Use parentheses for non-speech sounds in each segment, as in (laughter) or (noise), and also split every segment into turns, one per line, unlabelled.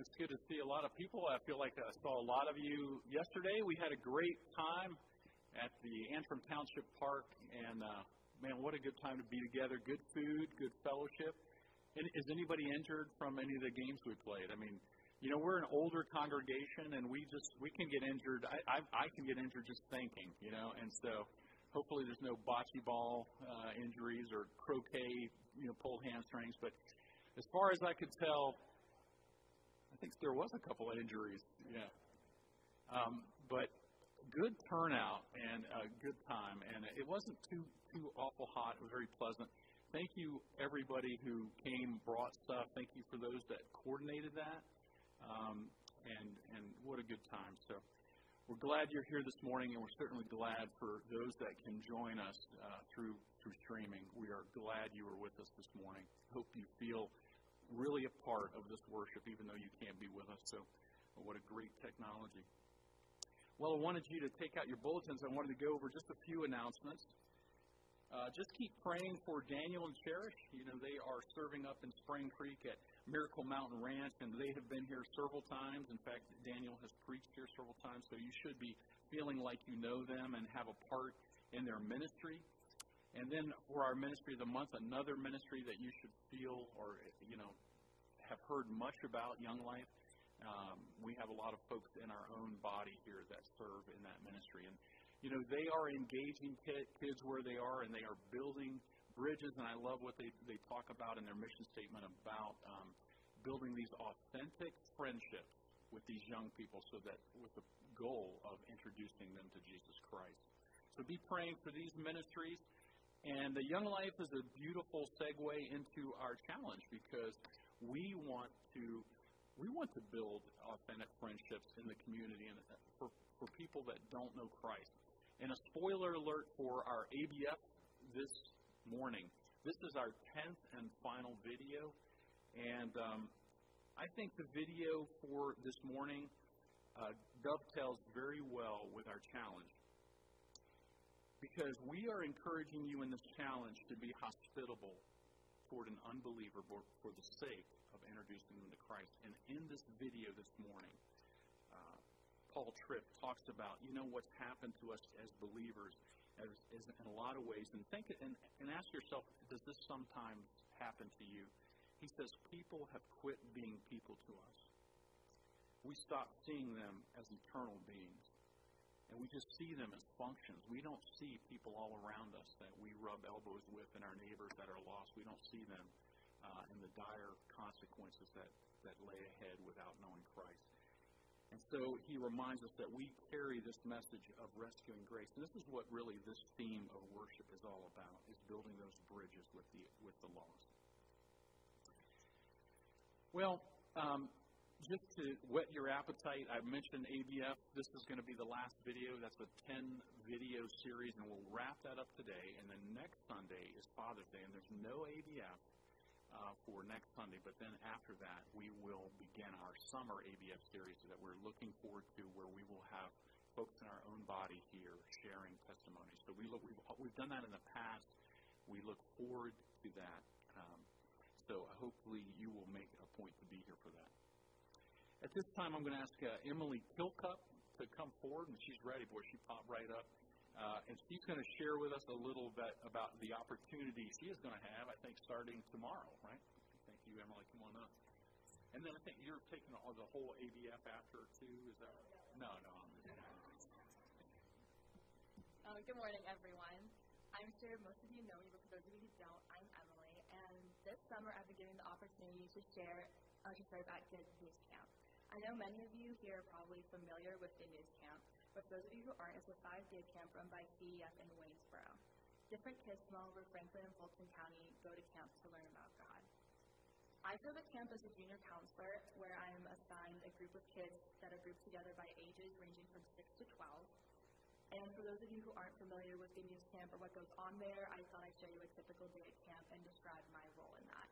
It's good to see a lot of people. I feel like I saw a lot of you yesterday. We had a great time at the Antrim Township Park, and uh, man, what a good time to be together. Good food, good fellowship. And is anybody injured from any of the games we played? I mean, you know, we're an older congregation, and we just we can get injured. I I, I can get injured just thinking, you know, and so hopefully there's no bocce ball uh, injuries or croquet, you know, pulled hamstrings. But as far as I could tell, think there was a couple of injuries. Yeah. Um, but good turnout and a good time, and it wasn't too too awful hot. It was very pleasant. Thank you everybody who came, brought stuff. Thank you for those that coordinated that, um, and and what a good time. So we're glad you're here this morning, and we're certainly glad for those that can join us uh, through through streaming. We are glad you were with us this morning. Hope you feel really a part of this worship, even though you can't be with us. So, what a great technology. Well, I wanted you to take out your bulletins. I wanted to go over just a few announcements. Uh, just keep praying for Daniel and Cherish. You know, they are serving up in Spring Creek at Miracle Mountain Ranch, and they have been here several times. In fact, Daniel has preached here several times, so you should be feeling like you know them and have a part in their ministry. And then for our ministry of the month, another ministry that you should feel or, you know, have heard much about, Young Life. Um, we have a lot of folks in our own body here that serve in that ministry. And you know, they are engaging kids where they are, and they are building bridges. And I love what they they talk about in their mission statement about um, building these authentic friendships with these young people, so that with the goal of introducing them to Jesus Christ. So be praying for these ministries. And the Young Life is a beautiful segue into our challenge because we want to we want to build authentic friendships in the community and for, for people that don't know Christ. And a spoiler alert for our ABF this morning. This is our 10th and final video. And um, I think the video for this morning uh, dovetails very well with our challenge. Because we are encouraging you in this challenge to be hospitable toward an unbeliever for the sake of introducing them to Christ. And in this video this morning, uh, Paul Tripp talks about, you know, what's happened to us as believers as, as in a lot of ways. And think and, and ask yourself, does this sometimes happen to you? He says, people have quit being people to us. We stop seeing them as eternal beings. And we just see them as functions. We don't see people all around us that we rub elbows with and our neighbors that are lost. We don't see them uh, in the dire consequences that, that lay ahead without knowing Christ. And so he reminds us that we carry this message of rescuing grace. And this is what really this theme of worship is all about, is building those bridges with the, with the lost. Well, um, just to whet your appetite, I mentioned ABF. This is going to be the last video. That's a 10 video series, and we'll wrap that up today. And then next Sunday is Father's Day, and there's no ABF uh, for next Sunday. But then after that, we will begin our summer ABF series that we're looking forward to, where we will have folks in our own body here sharing testimonies. So we look, we've, we've done that in the past. We look forward to that. Um, so hopefully you will make a point to be here for that. At this time, I'm going to ask uh, Emily Kilcup to come forward, and she's ready. Boy, she popped right up. Uh, and she's going to share with us a little bit about the opportunity she is going to have, I think, starting tomorrow, right? Thank you, Emily. Come on up. And then I think you're taking all the whole ABF after too. Is that? No, no.
Uh, good morning, everyone. I'm sure most of you know me, but for those of you who don't, I'm Emily. And this summer, I've been given the opportunity to share, uh, to serve at Good News Camp. I know many of you here are probably familiar with Good News Camp. But for those of you who aren't, it's a five-day camp run by CEF in Waynesboro. Different kids from all over Franklin and Fulton County go to camps to learn about God. I serve at camp as a junior counselor, where I am assigned a group of kids that are grouped together by ages ranging from 6 to 12. And for those of you who aren't familiar with the news camp or what goes on there, I thought I'd show you a typical day at camp and describe my role in that.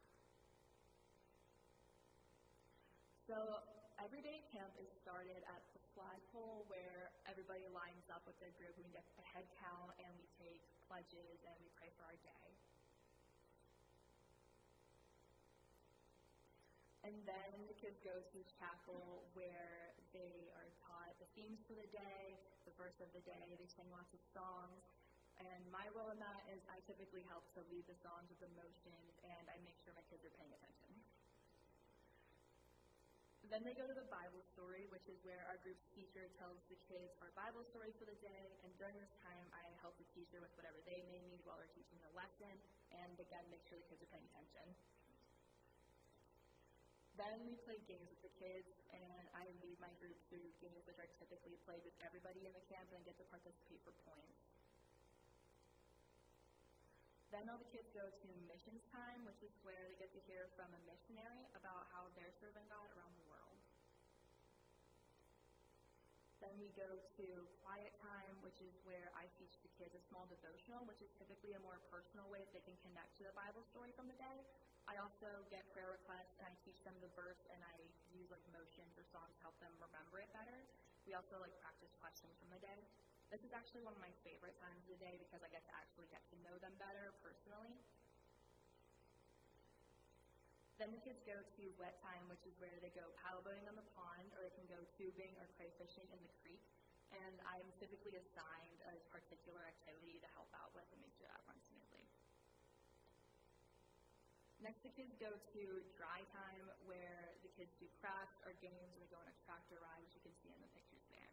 So everyday camp is started at the flagpole where everybody lines up with their group. We get a head count and we take pledges and we pray for our day. And then the kids go to chapel where they are taught the themes for the day, the verse of the day. They sing lots of songs. And my role in that is I typically help to lead the songs with emotion, and I make sure my kids are paying attention. Then they go to the Bible story, which is where our group's teacher tells the kids our Bible story for the day. And during this time, I help the teacher with whatever they may need while they're teaching the lesson, and again, make sure the kids are paying attention. Then we play games with the kids, and I lead my group through games which are typically played with everybody in the camp and get to participate for points. Then all the kids go to missions time, which is where they get to hear from a missionary about how they're serving God around the world. Then we go to quiet time, which is where I teach the kids a small devotional, which is typically a more personal way that they can connect to the Bible story from the day. I also get prayer requests and I teach them the verse and I use like motions or songs to help them remember it better. We also like practice questions from the day. This is actually one of my favorite times of the day because I get to actually get to know them better personally. Then the kids go to wet time, which is where they go paddleboating on the pond, or they can go tubing or crayfishing in the creek. And I'm typically assigned a particular activity to help out with and make sure that runs smoothly. Next, the kids go to dry time, where the kids do crafts or games, or they go on a tractor ride, which you can see in the pictures there.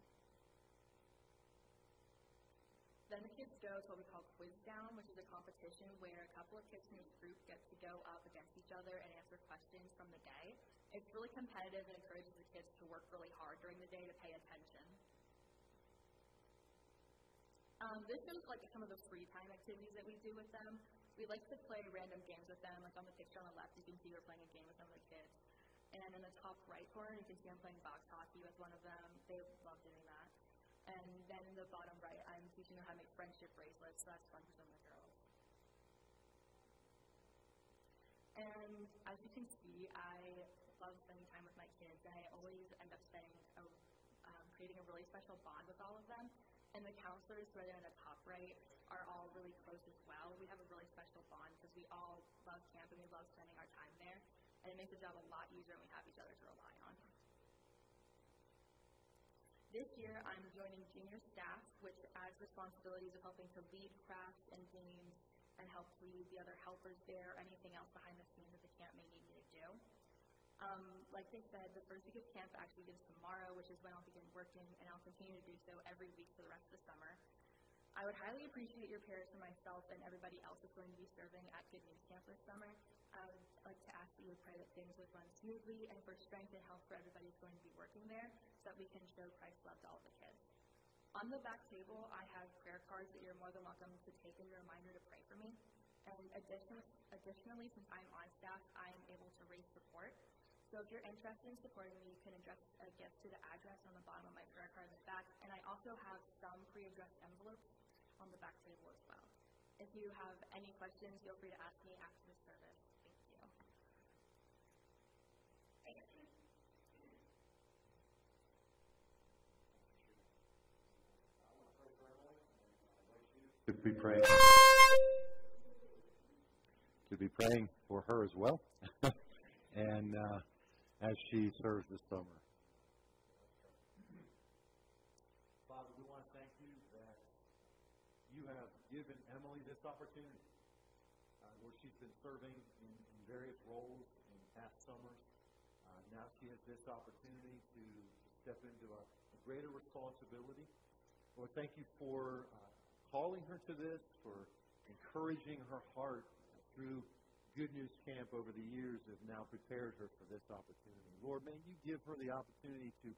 Then the kids go to what we call Quiz Down, which is a competition where a couple of kids from each group get to go up against each other and answer questions from the day. It's really competitive and encourages the kids to work really hard during the day to pay attention. Um, this is like some of the free time activities that we do with them. We like to play random games with them. Like on the picture on the left, you can see we're playing a game with some of the kids. And in the top right corner, you can see I'm playing box hockey with one of them. They love doing that. And then the bottom right, I'm teaching them how to make friendship bracelets, so that's fun for some of the girls. And as you can see, I love spending time with my kids, and I always end up spending a, um, creating a really special bond with all of them. And the counselors, there in the top right, are all really close as well. We have a really special bond because we all love camp and we love spending our time there. And it makes the job a lot easier when we have each other to rely on. This year, I'm joining junior staff, which adds responsibilities of helping to lead crafts and games and help lead the other helpers there, anything else behind the scenes that the camp may need me to do. Um, like they said, the first week of camp actually begins tomorrow, which is when I'll begin working, and I'll continue to do so every week for the rest of the summer. I would highly appreciate your prayers for myself and everybody else that's going to be serving at Good News Camp this summer. I would like to ask that you pray that things would run smoothly and for strength and health for everybody who's going to be working there so that we can show Christ's love to all the kids. On the back table, I have prayer cards that you're more than welcome to take as a reminder to pray for me. And addition, additionally, since I'm on staff, I am able to raise support. So if you're interested in supporting me, you can address a gift to the address on the bottom of my prayer card in the back. And I also have some pre-addressed envelopes on the back table as well. If you have any questions, feel free to ask me after the service. Thank you.
To be praying, to be praying for her as well, (laughs) and uh, as she serves this summer.
Father, we want to thank you that you have given Emily this opportunity. Uh, where she's been serving in, in various roles in past summers. Uh, now she has this opportunity to, to step into a, a greater responsibility. Lord, thank you for uh, calling her to this, for encouraging her heart through Good News Camp over the years have now prepared her for this opportunity. Lord, may you give her the opportunity to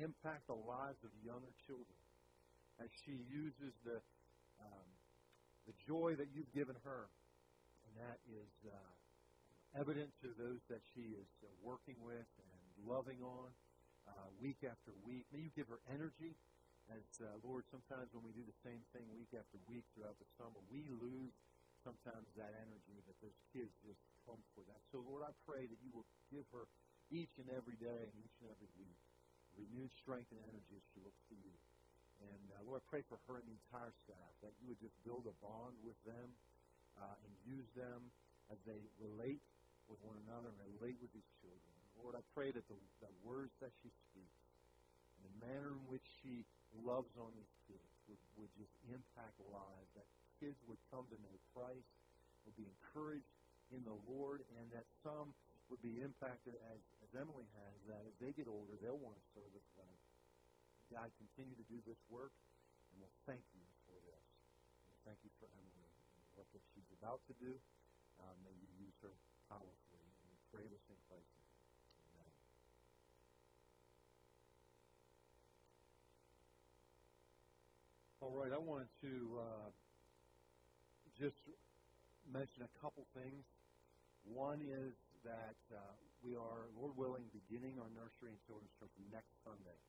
impact the lives of younger children as she uses the um, the joy that you've given her, and that is uh, evident to those that she is uh, working with and loving on uh, week after week. May you give her energy. As uh, Lord, sometimes when we do the same thing week after week throughout the summer, we lose sometimes that energy that those kids just come for that. So, Lord, I pray that you will give her each and every day and each and every week renewed strength and energy as she looks to you. And uh, Lord, pray for her and the entire staff that you would just build a bond with them uh, and use them as they relate with one another and relate with these children. Lord, I pray that the, the words that she speaks and the manner in which she loves on these kids would, would just impact lives, that kids would come to know Christ, would be encouraged in the Lord, and that some would be impacted as, as Emily has, that as they get older, they'll want to serve as well. God, continue to do this work, and we'll thank you for this. And thank you for Emily and the work that she's about to do. Uh, may you use her powerfully. And we pray this in Christ's name. All right, I wanted to uh, just mention a couple things. One is that uh, we are, Lord willing, beginning our nursery and children's church next Sunday.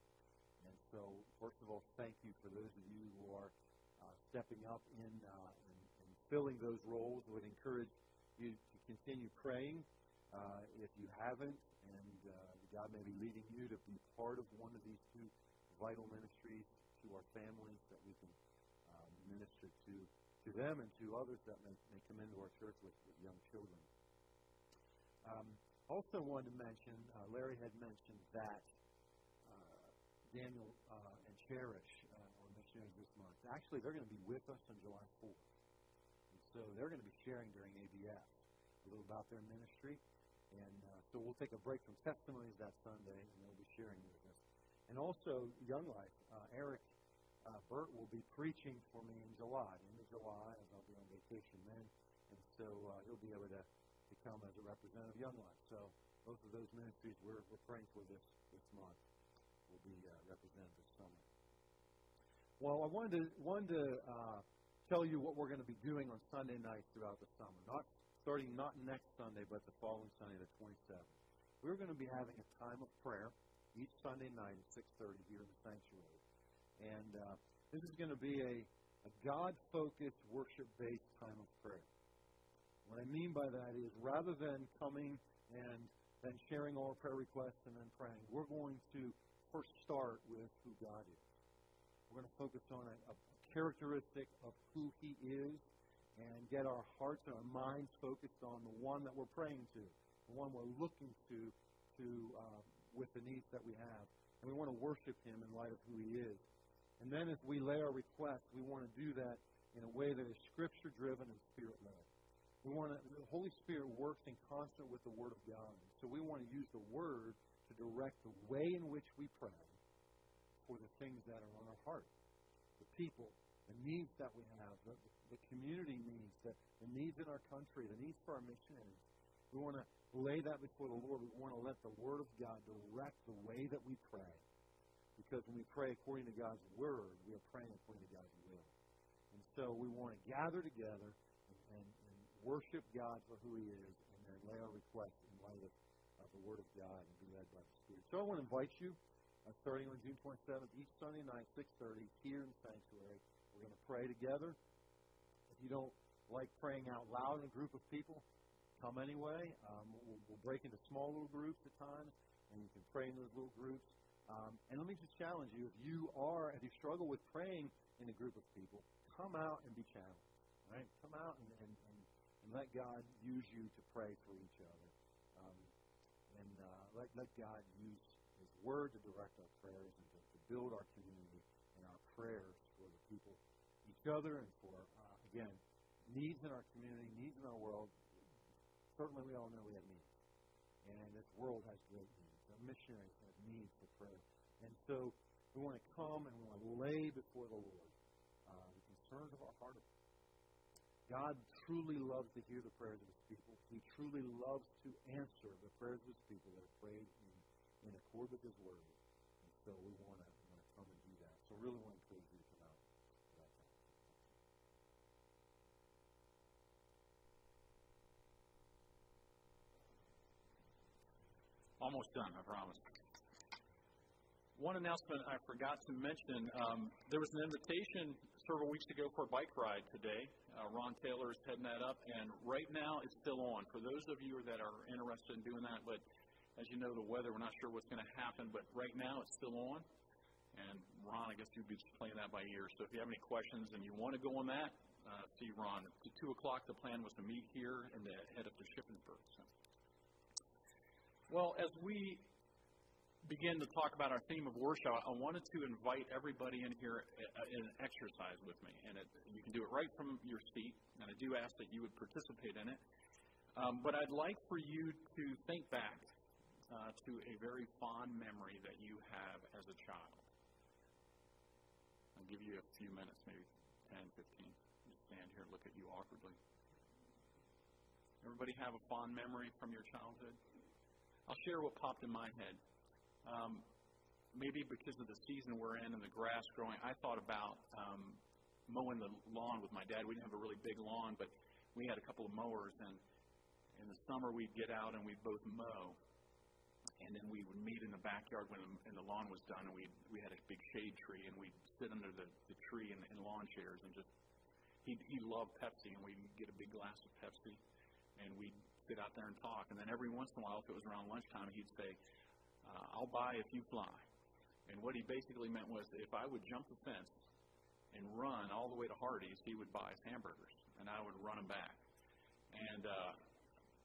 And so, first of all, thank you for those of you who are uh, stepping up in, uh, in, in filling those roles. I would encourage you to continue praying uh, if you haven't, and uh, God may be leading you to be part of one of these two vital ministries to our families that we can um, minister to to them and to others that may, may come into our church with, with young children. Um, also wanted to mention, uh, Larry had mentioned that Daniel uh, and Cherish uh, are missionaries this month. Actually, they're going to be with us on July 4th. And so they're going to be sharing during ABF a little about their ministry. And uh, so we'll take a break from testimonies that Sunday, and they'll be sharing with us. And also, Young Life, uh, Eric uh, Bert will be preaching for me in July, end of July, as I'll be on vacation then. And so uh, he'll be able to, to come as a representative of Young Life. So both of those ministries we're, we're praying for this, this month will be uh, represented this summer. Well, I wanted to, wanted to uh, tell you what we're going to be doing on Sunday nights throughout the summer. Not starting not next Sunday, but the following Sunday, the 27th. We're going to be having a time of prayer each Sunday night at 6:30 here in the sanctuary. And uh, this is going to be a, a God focused, worship based time of prayer. What I mean by that is rather than coming and then sharing all our prayer requests and then praying, we're going to first start with who God is. We're going to focus on a, a characteristic of who He is and get our hearts and our minds focused on the one that we're praying to, the one we're looking to, to uh, with the needs that we have. And we want to worship Him in light of who He is. And then as we lay our requests, we want to do that in a way that is scripture driven and spirit led. We want to, the Holy Spirit works in concert with the Word of God. So we want to use the Word direct the way in which we pray for the things that are on our heart. The people, the needs that we have, the, the community needs, the, the needs in our country, the needs for our missionaries. We want to lay that before the Lord. We want to let the Word of God direct the way that we pray. Because when we pray according to God's Word, we are praying according to God's will. And so we want to gather together and, and, and worship God for who He is and then lay our requests in light of the Word of God and be led by the Spirit. So I want to invite you, uh, starting on June 27th, each Sunday night, 6.30, here in the sanctuary. We're going to pray together. If you don't like praying out loud in a group of people, come anyway. Um, we'll, we'll break into small little groups at times, and you can pray in those little groups. Um, and let me just challenge you: if you are, if you struggle with praying in a group of people, come out and be challenged. Right? Come out and, and, and, and let God use you to pray for each other, and uh, let let God use His Word to direct our prayers and to, to build our community and our prayers for the people, each other, and for uh, again needs in our community, needs in our world. Certainly, we all know we have needs, and this world has great needs. Our missionaries have needs for prayer. And so we want to come and we want to lay before the Lord uh, the concerns of our heart. God truly loves to hear the prayers of his people. He truly loves to answer the prayers of his people that are prayed in, in accord with his word. And so we want to, come and do that. So really want to encourage you to come out.
Almost done, I promise. One announcement I forgot to mention um, there was an invitation several weeks ago for a bike ride today. Uh, Ron Taylor is heading that up, and right now it's still on. For those of you that are interested in doing that, but as you know, the weather, we're not sure what's going to happen, but right now it's still on. And Ron, I guess you'd be just playing that by ear. So if you have any questions and you want to go on that, uh, see Ron. At 2 o'clock, the plan was to meet here and to head up to Shippensburg. So. Well, as we begin to talk about our theme of worship, I wanted to invite everybody in here uh, in an exercise with me. And it, you can do it right from your seat, and I do ask that you would participate in it. Um, but I'd like for you to think back uh, to a very fond memory that you have as a child. I'll give you a few minutes, maybe 10, 15. Just stand here and look at you awkwardly. Everybody have a fond memory from your childhood? I'll share what popped in my head um, maybe because of the season we're in and the grass growing, I thought about um, mowing the lawn with my dad. We didn't have a really big lawn, but we had a couple of mowers, and in the summer we'd get out and we'd both mow. And then we would meet in the backyard when the, and the lawn was done, and we we had a big shade tree, and we'd sit under the, the tree in, in lawn chairs and just he he loved Pepsi, and we'd get a big glass of Pepsi, and we'd sit out there and talk. And then every once in a while, if it was around lunchtime, he'd say, uh, I'll buy if you fly. And what he basically meant was if I would jump the fence and run all the way to Hardee's, he would buy us hamburgers, and I would run them back. And uh,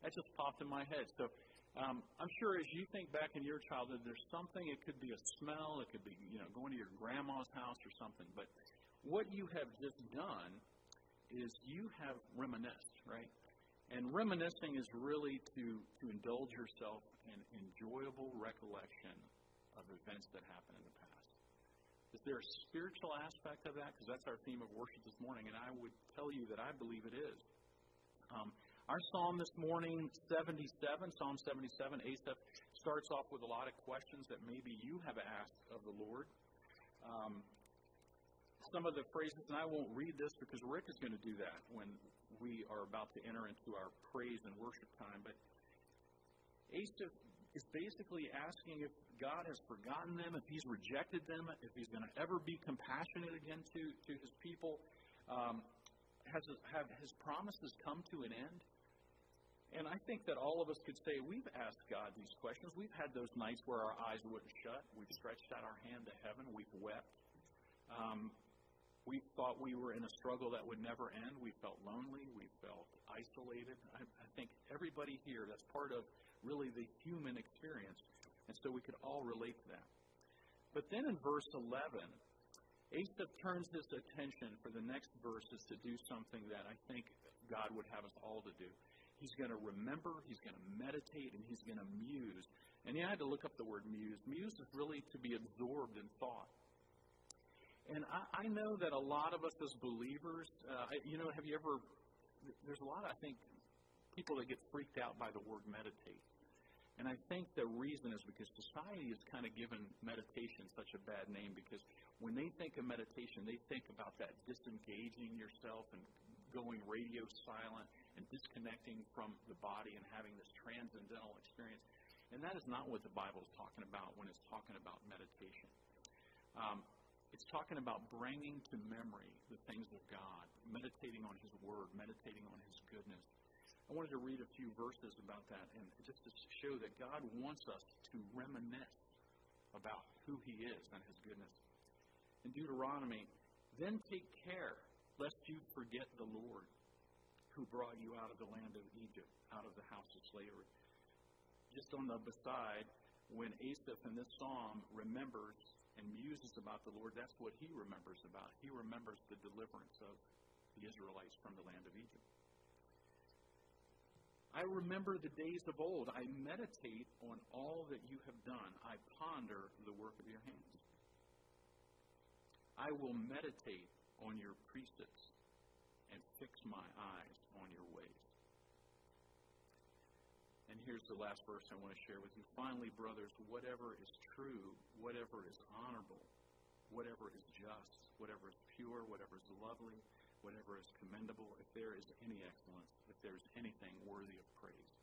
that just popped in my head. So um, I'm sure as you think back in your childhood, there's something. It could be a smell. It could be you know going to your grandma's house or something. But what you have just done is you have reminisced, right? And reminiscing is really to, to indulge yourself in enjoyable recollection of events that happened in the past. Is there a spiritual aspect of that? Because that's our theme of worship this morning, and I would tell you that I believe it is. Um, our psalm this morning, 77, Psalm 77, Asaph, starts off with a lot of questions that maybe you have asked of the Lord. Um, some of the phrases, and I won't read this because Rick is going to do that when we are about to enter into our praise and worship time. But Asaph is basically asking if God has forgotten them, if He's rejected them, if He's going to ever be compassionate again to, to His people. Um, has have His promises come to an end? And I think that all of us could say we've asked God these questions. We've had those nights where our eyes wouldn't shut. We've stretched out our hand to heaven. We've wept. Um, we thought we were in a struggle that would never end. We felt lonely. We felt isolated. I, I think everybody here, that's part of really the human experience. And so we could all relate to that. But then in verse 11, Asaph turns his attention for the next verses to do something that I think God would have us all to do. He's going to remember, he's going to meditate, and he's going to muse. And you had to look up the word muse. Muse is really to be absorbed in thought. And I, I know that a lot of us as believers, uh, you know, have you ever, there's a lot, I think, people that get freaked out by the word meditate. And I think the reason is because society has kind of given meditation such a bad name because when they think of meditation, they think about that disengaging yourself and going radio silent and disconnecting from the body and having this transcendental experience. And that is not what the Bible is talking about when it's talking about meditation. Um, it's talking about bringing to memory the things of God, meditating on His Word, meditating on His goodness. I wanted to read a few verses about that and just to show that God wants us to reminisce about who He is and His goodness. In Deuteronomy, then take care lest you forget the Lord who brought you out of the land of Egypt, out of the house of slavery. Just on the beside, when Asaph in this psalm remembers and muses about the Lord, that's what he remembers about. He remembers the deliverance of the Israelites from the land of Egypt. I remember the days of old. I meditate on all that you have done. I ponder the work of your hands. I will meditate on your precepts and fix my eyes on your ways. Here's the last verse I want to share with you. Finally, brothers, whatever is true, whatever is honorable, whatever is just, whatever is pure, whatever is lovely, whatever is commendable, if there is any excellence, if there is anything worthy of praise,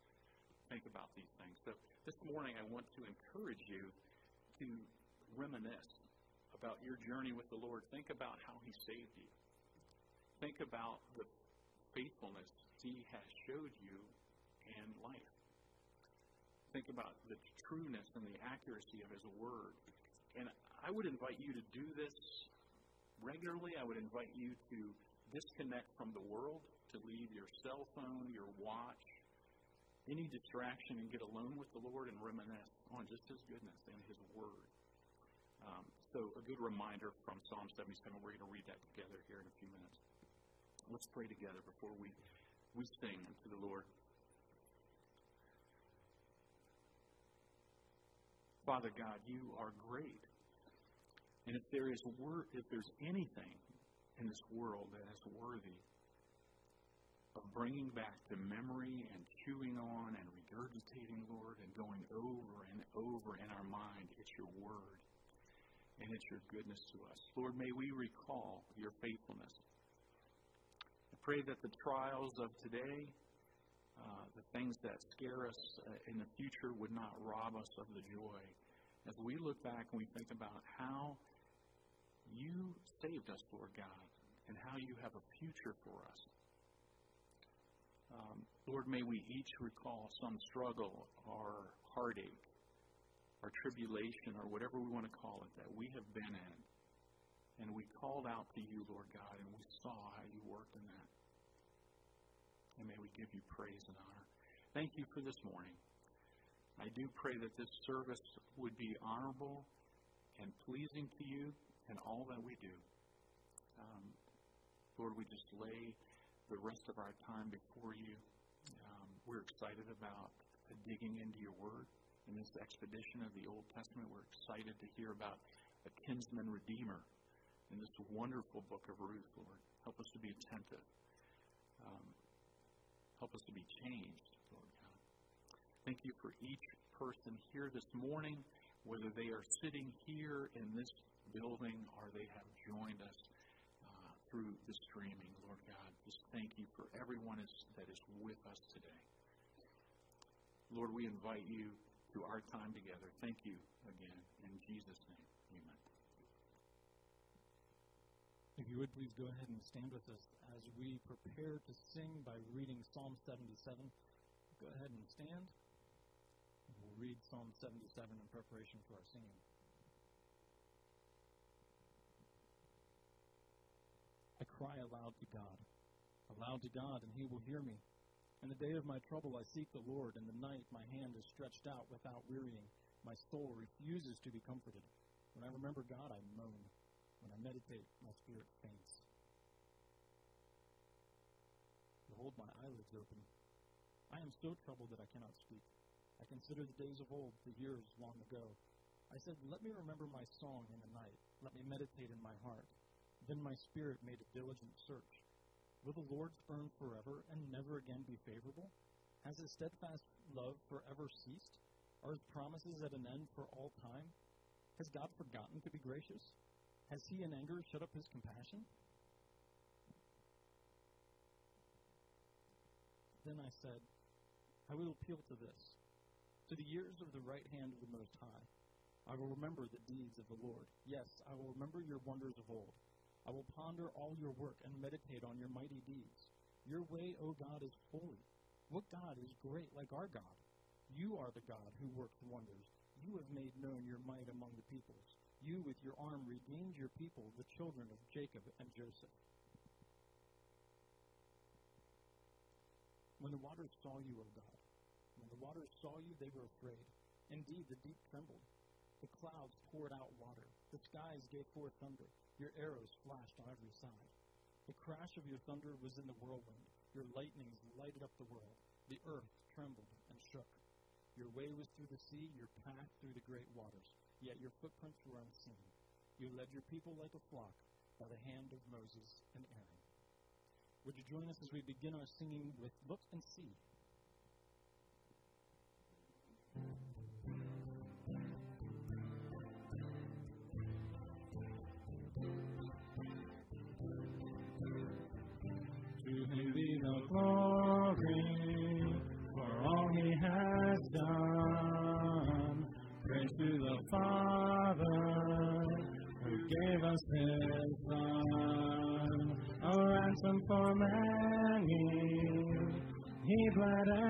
think about these things. So this morning, I want to encourage you to reminisce about your journey with the Lord. Think about how He saved you. Think about the faithfulness He has showed you in life think about the trueness and the accuracy of His Word. And I would invite you to do this regularly. I would invite you to disconnect from the world, to leave your cell phone, your watch, any distraction and get alone with the Lord and reminisce on just His goodness and His Word. Um, so, a good reminder from Psalm 77. We're going to read that together here in a few minutes. Let's pray together before we, we sing unto the Lord. Father God, you are great. And if there is wor- if there's anything in this world that is worthy of bringing back to memory and chewing on and regurgitating, Lord, and going over and over in our mind, it's your word and it's your goodness to us. Lord, may we recall your faithfulness. I pray that the trials of today, uh, the things that scare us uh, in the future, would not rob us of the joy as we look back and we think about how you saved us, Lord God, and how you have a future for us. Um, Lord, may we each recall some struggle or heartache or tribulation or whatever we want to call it that we have been in. And we called out to you, Lord God, and we saw how you worked in that. We give you praise and honor. Thank you for this morning. I do pray that this service would be honorable and pleasing to you in all that we do. Um, Lord, we just lay the rest of our time before you. Um, we're excited about digging into your word in this expedition of the Old Testament. We're excited to hear about a kinsman redeemer in this wonderful book of Ruth, Lord. Help us to be attentive. Um, help us to be changed, Lord God. Thank you for each person here this morning, whether they are sitting here in this building or they have joined us uh, through the streaming, Lord God. Just thank you for everyone is, that is with us today. Lord, we invite you to our time together. Thank you again. In Jesus' name,
If you would please go ahead and stand with us as we prepare to sing by reading Psalm 77. Go ahead and stand. And we'll read Psalm 77 in preparation for our singing. I cry aloud to God, aloud to God, and He will hear me. In the day of my trouble, I seek the Lord. In the night, my hand is stretched out without wearying. My soul refuses to be comforted. When I remember God, I moan. When I meditate, my spirit faints. Behold, my eyelids open. I am so troubled that I cannot speak. I consider the days of old, the years long ago. I said, Let me remember my song in the night. Let me meditate in my heart. Then my spirit made a diligent search. Will the Lord spurn forever and never again be favorable? Has his steadfast love forever ceased? Are his promises at an end for all time? Has God forgotten to be gracious? Has he in anger shut up his compassion? Then I said, I will appeal to this, to the years of the right hand of the Most High. I will remember the deeds of the Lord. Yes, I will remember your wonders of old. I will ponder all your work and meditate on your mighty deeds. Your way, O God, is holy. What God is great like our God? You are the God who works wonders. You have made known your might among the peoples. You, with your arm, redeemed your people, the children of Jacob and Joseph. When the waters saw you, O God, when the waters saw you, they were afraid. Indeed, the deep trembled. The clouds poured out water. The skies gave forth thunder. Your arrows flashed on every side. The crash of your thunder was in the whirlwind. Your lightnings lighted up the world. The earth trembled and shook. Your way was through the sea, your path through the great waters yet your footprints were unseen. You led your people like a flock by the hand of Moses and Aaron. Would you join us as we begin our singing with Look and See?
He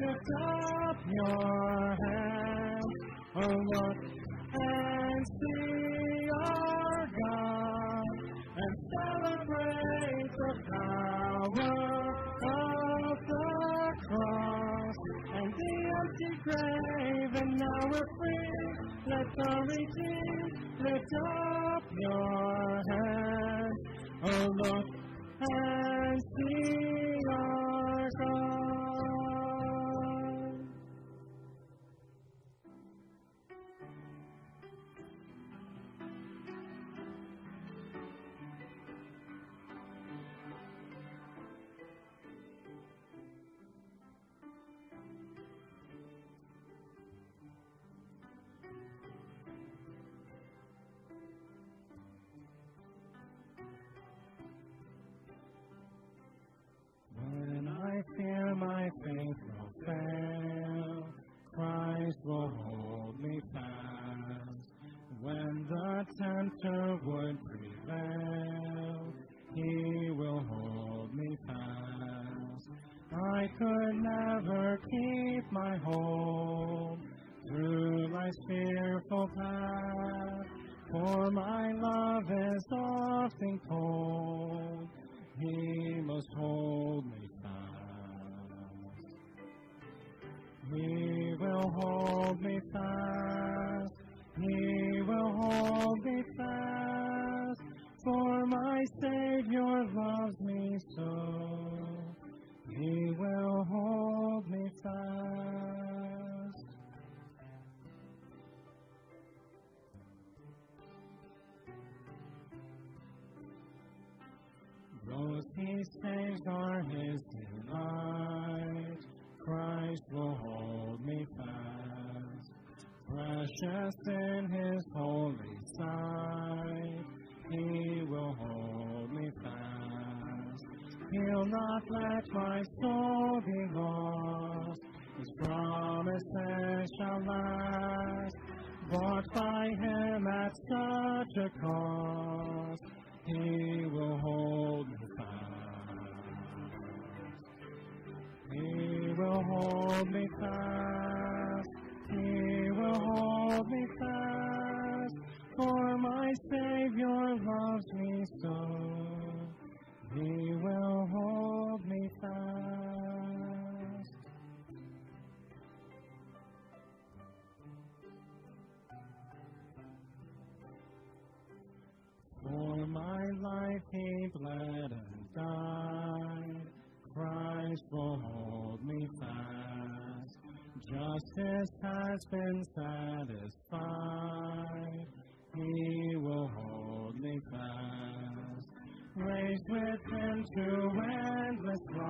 lift up your hands. Oh, look to endless life.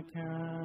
Podcast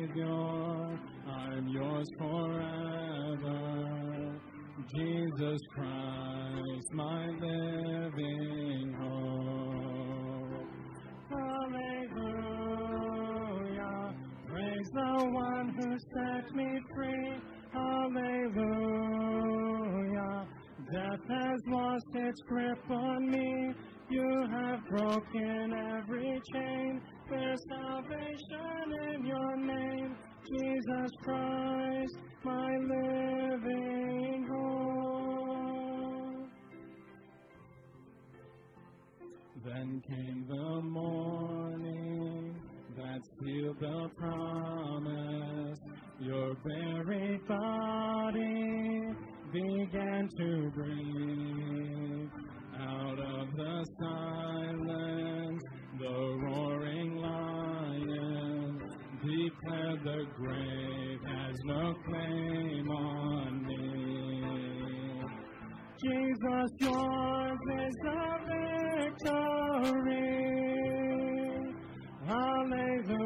Savior, I'm yours forever. Jesus Christ, my living hope. Hallelujah, praise the one who set me free. Hallelujah, death has lost its grip on me. You have broken every chain. There's salvation in your name, Jesus Christ, my living hope. Then came the morning that sealed the promise. Your buried body began to breathe the silence, the roaring lion declared the grave has no claim on me. Jesus, yours is the victory. Hallelujah.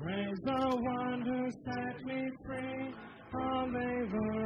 Praise the one who set me free. Hallelujah.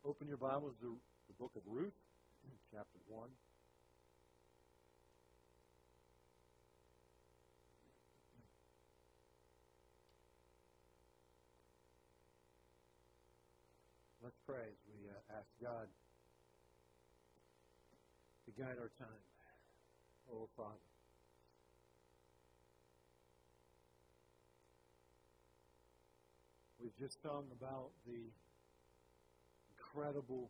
open your Bibles to the book of Ruth, chapter 1. Let's pray as we uh, ask God to guide our time. Oh, Father. We've just sung about the incredible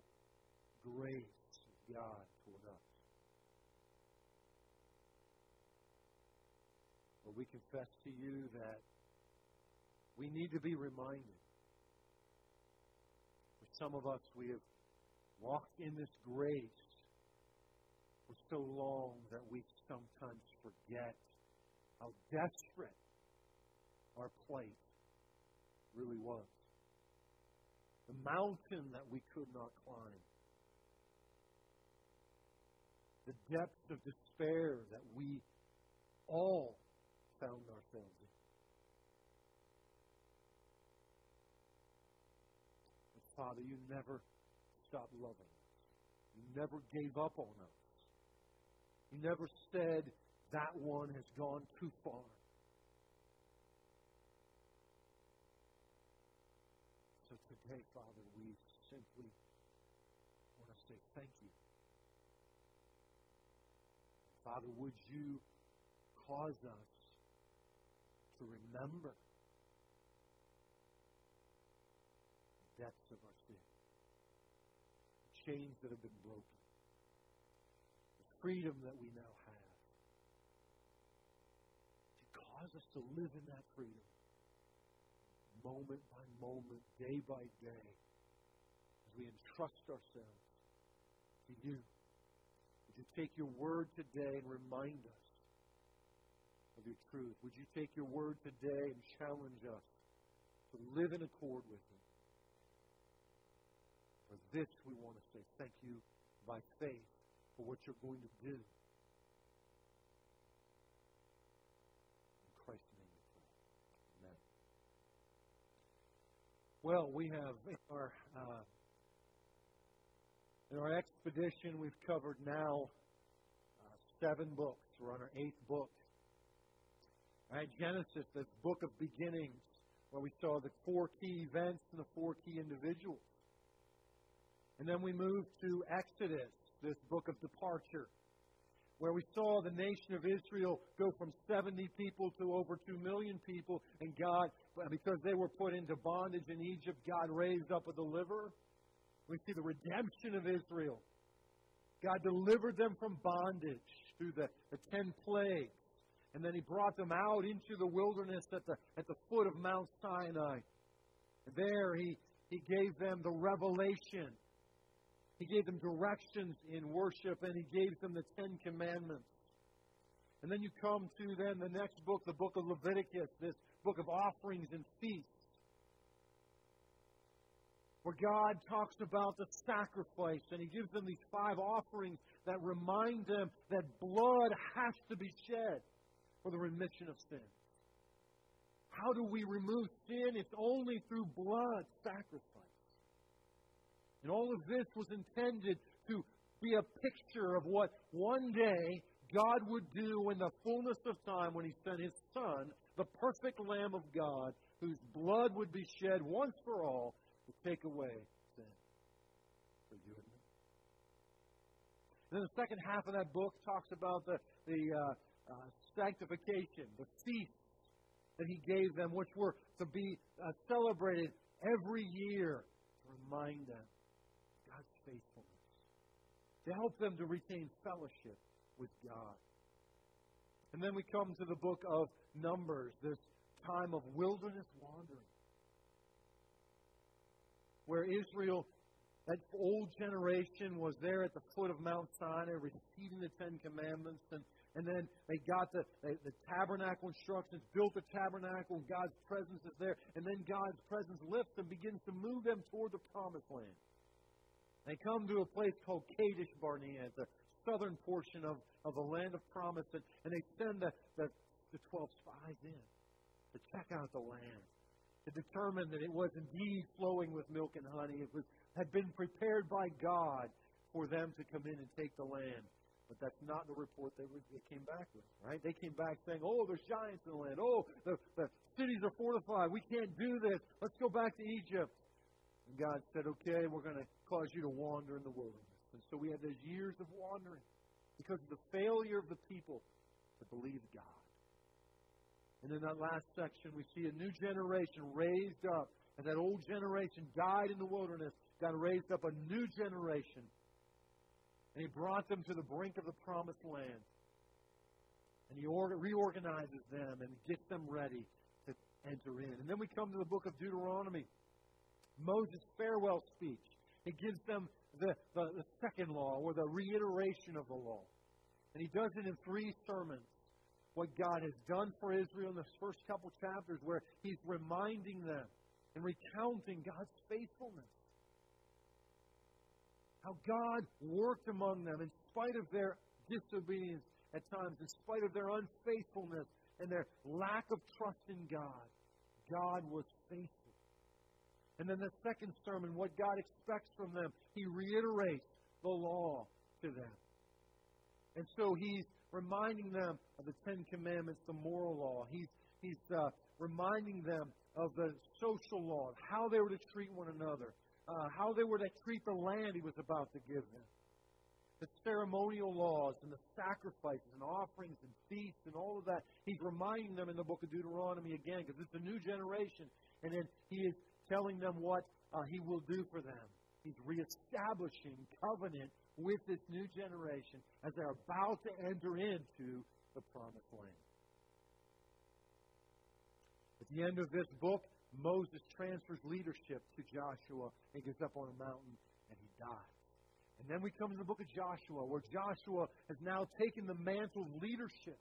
grace of God toward us. But we confess to you that we need to be reminded. For some of us, we have walked in this grace for so long that we sometimes forget how desperate our plight really was. The mountain that we could not climb. The depths of despair that we all found ourselves in. But Father, you never stopped loving us. You never gave up on us. You never said, that one has gone too far. So Father, we simply want to say thank you. Father, would you cause us to remember the depths of our sin, the chains that have been broken, the freedom that we now have. To cause us to live in that freedom moment by moment, day by day, as we entrust ourselves to you. Would you take your word today and remind us of your truth? Would you take your word today and challenge us to live in accord with it? For this, we want to say thank you by faith for what you're going to do. In Christ's name we pray. Amen. Well, we have in our uh, in our expedition we've covered now uh, seven books. We're on our eighth book. Right, Genesis, this book of beginnings, where we saw the four key events and the four key individuals. And then we moved to Exodus, this book of departure, where we saw the nation of Israel go from 70 people to over 2 million people, and God, because they were put into bondage in Egypt, God raised up a deliverer. We see the redemption of Israel. God delivered them from bondage through the, the ten plagues. And then he brought them out into the wilderness at the, at the foot of Mount Sinai. And there he, he gave them the revelation. He gave them directions in worship, and he gave them the Ten Commandments. And then you come to then the next book, the book of Leviticus, this book of offerings and feasts. Where God talks about the sacrifice and He gives them these five offerings that remind them that blood has to be shed for the remission of sin. How do we remove sin? It's only through blood sacrifice. And all of this was intended to be a picture of what one day God would do in the fullness of time when He sent His Son, the perfect Lamb of God, whose blood would be shed once for all to take away sin for you and me. And then the second half of that book talks about the, the uh, uh, sanctification, the feasts that He gave them, which were to be uh, celebrated every year to remind them to help them to retain fellowship with God. And then we come to the book of Numbers, this time of wilderness wandering, where Israel, that old generation, was there at the foot of Mount Sinai receiving the Ten Commandments, and, and then they got the, the, the tabernacle instructions, built the tabernacle, and God's presence is there, and then God's presence lifts and begins to move them toward the promised land. They come to a place called Kadesh Barnea, the southern portion of, of the land of promise, and, and they send the, the, the 12 spies in to check out the land, to determine that it was indeed flowing with milk and honey. It was, had been prepared by God for them to come in and take the land. But that's not the report they, they came back with, right? They came back saying, oh, there's giants in the land. Oh, the, the cities are fortified. We can't do this. Let's go back to Egypt. And God said, okay, we're going to cause you to wander in the wilderness. And so we had those years of wandering because of the failure of the people to believe God. And in that last section, we see a new generation raised up. And that old generation died in the wilderness. God raised up a new generation. And He brought them to the brink of the promised land. And He reorganizes them and gets them ready to enter in. And then we come to the book of Deuteronomy. Moses' farewell speech. It gives them the, the, the second law or the reiteration of the law. And he does it in three sermons. What God has done for Israel in the first couple chapters, where he's reminding them and recounting God's faithfulness. How God worked among them in spite of their disobedience at times, in spite of their unfaithfulness and their lack of trust in God. God was faithful. And then the second sermon, what God expects from them, he reiterates the law to them. And so he's reminding them of the Ten Commandments, the moral law. He's, he's uh, reminding them of the social law, how they were to treat one another, uh, how they were to treat the land he was about to give them. The ceremonial laws and the sacrifices and offerings and feasts and all of that. He's reminding them in the book of Deuteronomy again because it's a new generation. And then he is telling them what uh, he will do for them. He's reestablishing covenant with this new generation as they're about to enter into the promised land. At the end of this book, Moses transfers leadership to Joshua and gets up on a mountain and he dies. And then we come to the book of Joshua, where Joshua has now taken the mantle of leadership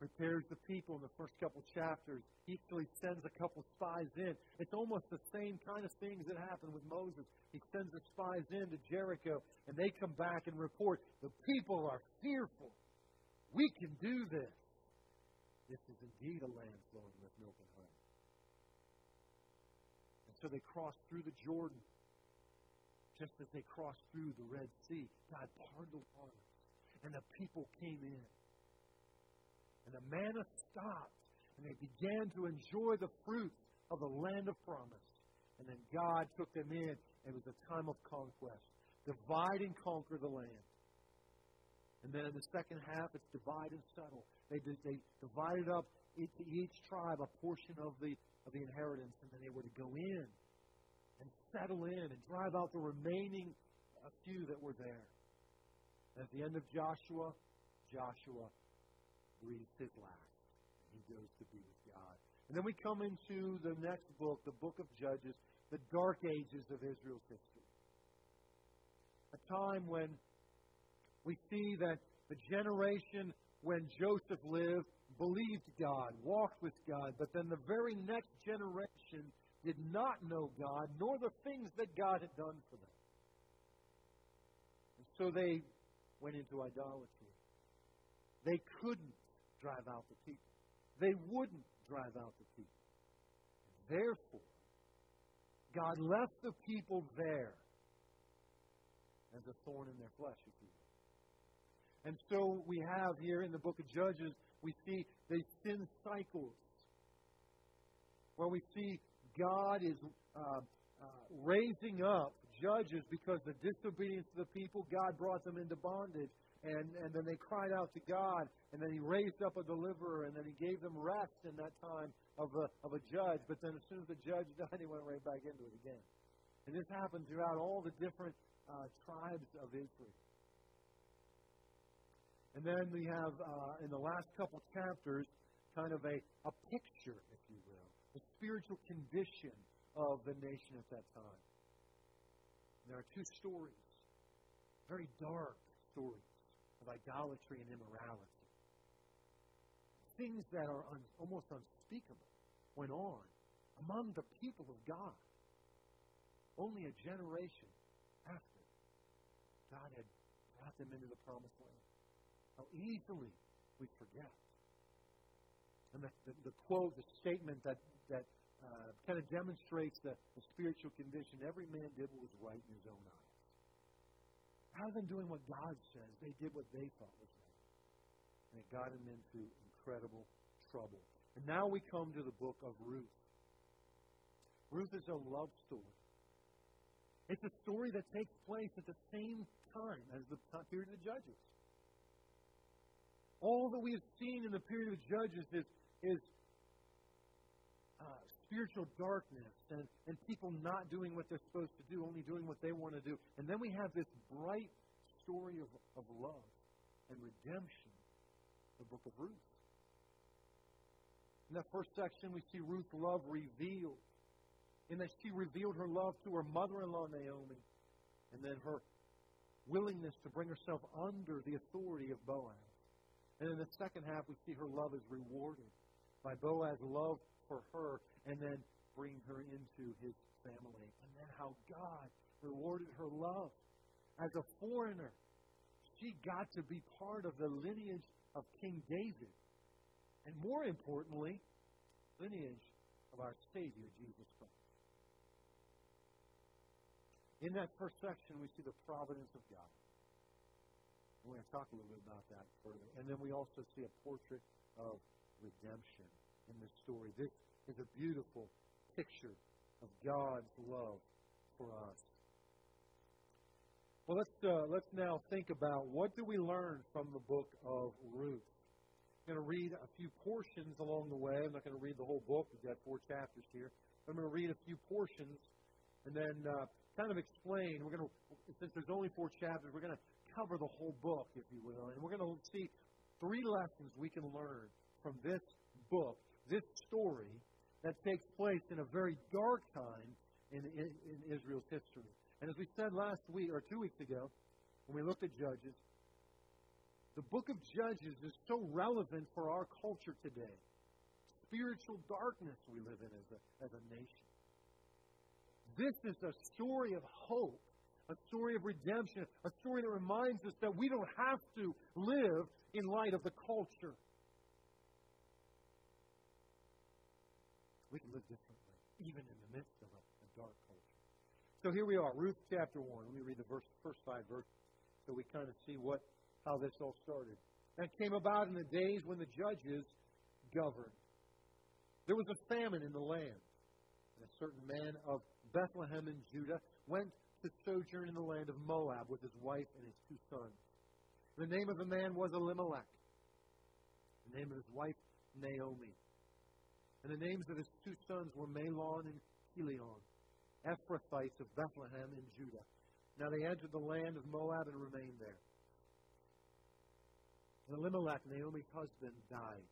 prepares the people in the first couple chapters. He actually sends a couple spies in. It's almost the same kind of things that happened with Moses. He sends the spies in to Jericho, and they come back and report, the people are fearful. We can do this. This is indeed a land flowing with milk and honey. And so they crossed through the Jordan, just as they crossed through the Red Sea. God parted the waters, and the people came in. And the manna stopped, and they began to enjoy the fruits of the land of promise. And then God took them in. It was a time of conquest. Divide and conquer the land. And then in the second half, it's divide and settle. They, they divided up to each tribe a portion of the, of the inheritance, and then they were to go in and settle in and drive out the remaining a few that were there. And at the end of Joshua, Joshua breathes his last. He goes to be with God. And then we come into the next book, the book of Judges, the dark ages of Israel's history. A time when we see that the generation when Joseph lived believed God, walked with God, but then the very next generation did not know God, nor the things that God had done for them. And so they went into idolatry. They couldn't drive out the people. They wouldn't drive out the people. Therefore, God left the people there as a thorn in their flesh, if you will. And so we have here in the book of Judges, we see the sin cycles where we see God is uh, uh, raising up judges because the disobedience of the people, God brought them into bondage. And, and then they cried out to God, and then He raised up a deliverer, and then He gave them rest in that time of a, of a judge. But then as soon as the judge (laughs) died, He went right back into it again. And this happened throughout all the different uh, tribes of Israel. And then we have, uh, in the last couple chapters, kind of a, a picture, if you will, the spiritual condition of the nation at that time. And there are two stories, very dark stories of idolatry and immorality. Things that are un, almost unspeakable went on among the people of God. Only a generation after God had brought them into the promised land. How easily we forget. And the, the, the quote, the statement that, that uh, kind of demonstrates the, the spiritual condition every man did what was right in his own eyes. Rather than doing what God says, they did what they thought was right. And it got them into incredible trouble. And now we come to the book of Ruth. Ruth is a love story. It's a story that takes place at the same time as the period of the Judges. All that we have seen in the period of the Judges is, is uh, spiritual darkness and, and people not doing what they're supposed to do, only doing what they want to do. And then we have this bright story of, of love and redemption, the book of Ruth. In that first section, we see Ruth's love revealed. In that she revealed her love to her mother in law, Naomi, and then her willingness to bring herself under the authority of Boaz. And in the second half, we see her love is rewarded by Boaz's love for her and then bring her into his family. And then how God rewarded her love. As a foreigner, she got to be part of the lineage of King David. And more importantly, lineage of our Savior, Jesus Christ. In that first section, we see the providence of God. We're going to talk a little bit about that further. And then we also see a portrait of redemption in this story. This is a beautiful picture of God's love for us. Well, let's uh, let's now think about what do we learn from the book of Ruth. I'm going to read a few portions along the way. I'm not going to read the whole book. We've got four chapters here. I'm going to read a few portions and then uh, kind of explain. We're going to, since there's only four chapters, we're going to cover the whole book, if you will, and we're going to see three lessons we can learn from this book, this story that takes place in a very dark time in, in, in Israel's history. And as we said last week or two weeks ago, when we looked at Judges, the book of Judges is so relevant for our culture today. Spiritual darkness we live in as a, as a nation. This is a story of hope, a story of redemption, a story that reminds us that we don't have to live in light of the culture. We can live differently, even in the midst of a, a dark culture. So here we are, Ruth chapter 1. Let me read the verse, first five verses so we kind of see what how this all started. And it came about in the days when the judges governed. There was a famine in the land. And a certain man of Bethlehem in Judah went to sojourn in the land of Moab with his wife and his two sons. The name of the man was Elimelech. The name of his wife, Naomi. And the names of his two sons were Mahlon and Chilion, Ephrathites of Bethlehem in Judah. Now they entered the land of Moab and remained there. And Elimelech, Naomi's husband, died.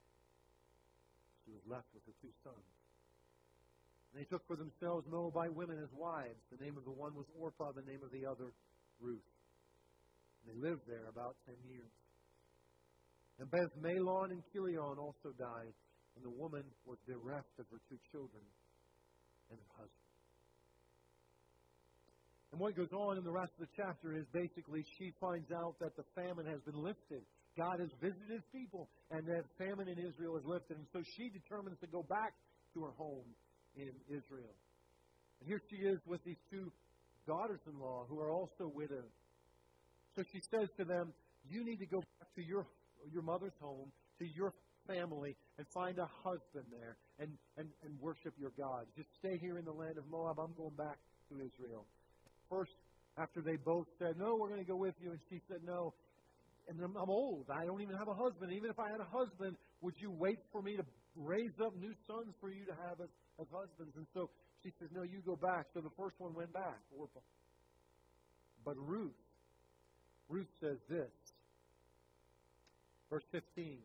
She was left with her two sons. And they took for themselves Moabite women as wives. The name of the one was Orpah, the name of the other, Ruth. And they lived there about ten years. And Beth Mahlon and Chilion also died, and the woman was bereft of her two children and her husband. And what goes on in the rest of the chapter is basically she finds out that the famine has been lifted. God has visited his people, and that famine in Israel is lifted. And so she determines to go back to her home in Israel. And here she is with these two daughters in law who are also widowed. So she says to them, You need to go back to your, your mother's home, to your family, and find a husband there and, and, and worship your God. Just stay here in the land of Moab. I'm going back to Israel. First, after they both said, No, we're going to go with you, and she said, No. And I'm, I'm old. I don't even have a husband. Even if I had a husband, would you wait for me to raise up new sons for you to have as, as husbands? And so she says, No, you go back. So the first one went back. But Ruth, Ruth says this. Verse 15.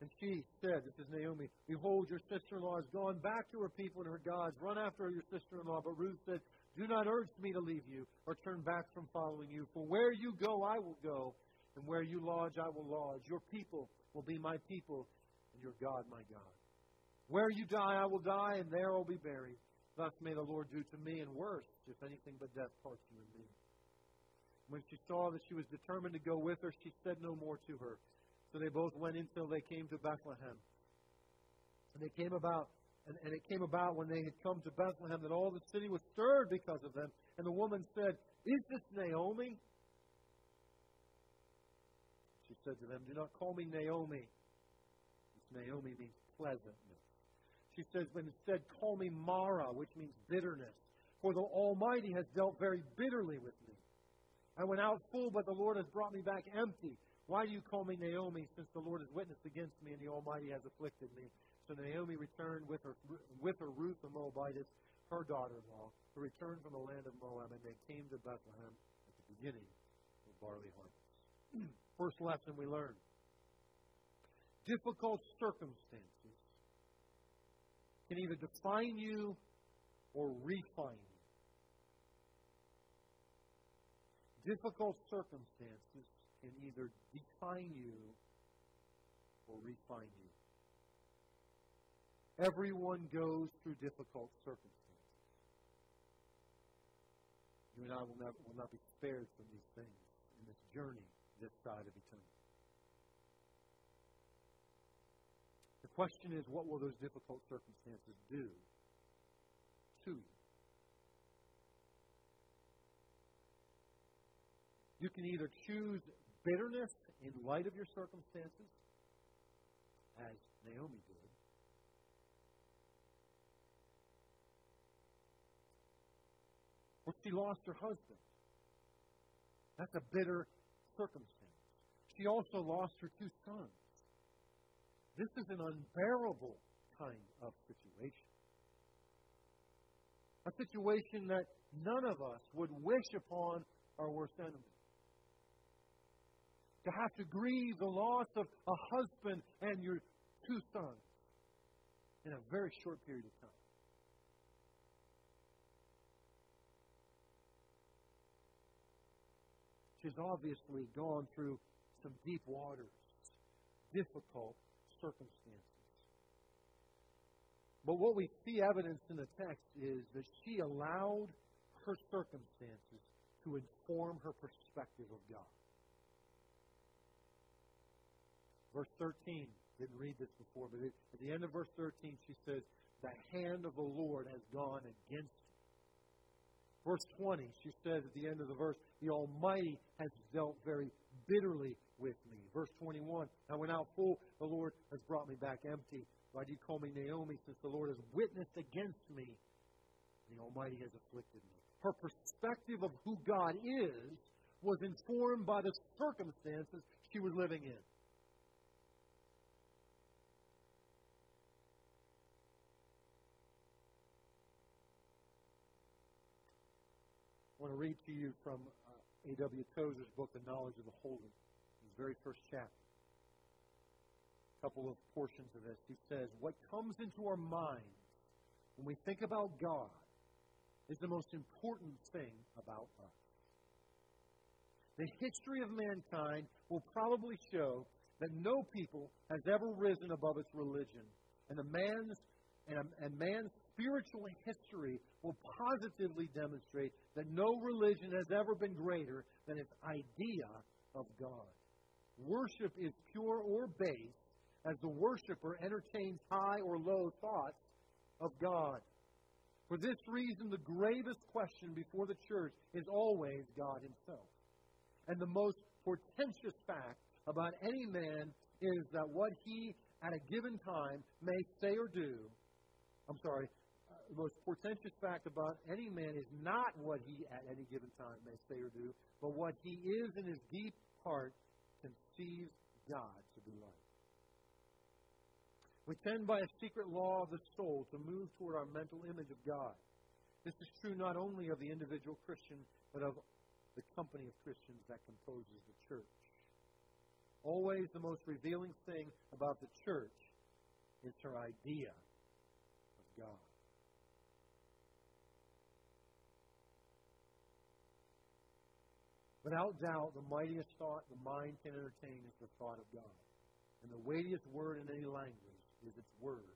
And she said, This is Naomi, Behold, your sister in law has gone back to her people and her gods. Run after your sister in law. But Ruth said, Do not urge me to leave you or turn back from following you. For where you go, I will go, and where you lodge, I will lodge. Your people will be my people, and your God, my God. Where you die, I will die, and there I will be buried. Thus may the Lord do to me, and worse, if anything but death parts you and me. When she saw that she was determined to go with her, she said no more to her. So they both went until they came to Bethlehem. And they came about, and, and it came about when they had come to Bethlehem that all the city was stirred because of them. And the woman said, Is this Naomi? She said to them, Do not call me Naomi. This Naomi means pleasantness. She says, but instead call me Mara, which means bitterness. For the Almighty has dealt very bitterly with me. I went out full, but the Lord has brought me back empty. Why do you call me Naomi, since the Lord has witnessed against me and the Almighty has afflicted me? So Naomi returned with her, with her Ruth the Moabitess, her daughter-in-law, to return from the land of Moab, and they came to Bethlehem at the beginning of barley harvest. (clears throat) First lesson we learned. Difficult circumstances can either define you or refine you. Difficult circumstances can either define you or refine you. Everyone goes through difficult circumstances. You and I will, never, will not be spared from these things in this journey this side of eternity. The question is, what will those difficult circumstances do to you? You can either choose bitterness in light of your circumstances, as Naomi did. Or she lost her husband. That's a bitter circumstance. She also lost her two sons. This is an unbearable kind of situation. A situation that none of us would wish upon our worst enemy to have to grieve the loss of a husband and your two sons in a very short period of time. She's obviously gone through some deep waters, difficult circumstances. But what we see evidence in the text is that she allowed her circumstances to inform her perspective of God. Verse 13, didn't read this before, but at the end of verse 13, she says, The hand of the Lord has gone against me. Verse 20, she says at the end of the verse, The Almighty has dealt very bitterly with me. Verse 21, I went out full, the Lord has brought me back empty. Why do you call me Naomi, since the Lord has witnessed against me? The Almighty has afflicted me. Her perspective of who God is was informed by the circumstances she was living in. Want to read to you from uh, A.W. Tozer's book, The Knowledge of the Holy, his very first chapter. A couple of portions of this. He says, What comes into our minds when we think about God is the most important thing about us. The history of mankind will probably show that no people has ever risen above its religion, and man's and, and man's spiritual history will positively demonstrate that no religion has ever been greater than its idea of God. Worship is pure or base as the worshiper entertains high or low thoughts of God. For this reason, the gravest question before the church is always God Himself. And the most portentous fact about any man is that what he, at a given time, may say or do, I'm sorry, the most portentous fact about any man is not what he, at any given time, may say or do, but what he is in his deep heart conceives God to be like. We tend by a secret law of the soul to move toward our mental image of God. This is true not only of the individual Christian, but of the company of Christians that composes the church. Always the most revealing thing about the church is her idea of God. Without doubt, the mightiest thought the mind can entertain is the thought of God. And the weightiest word in any language is its word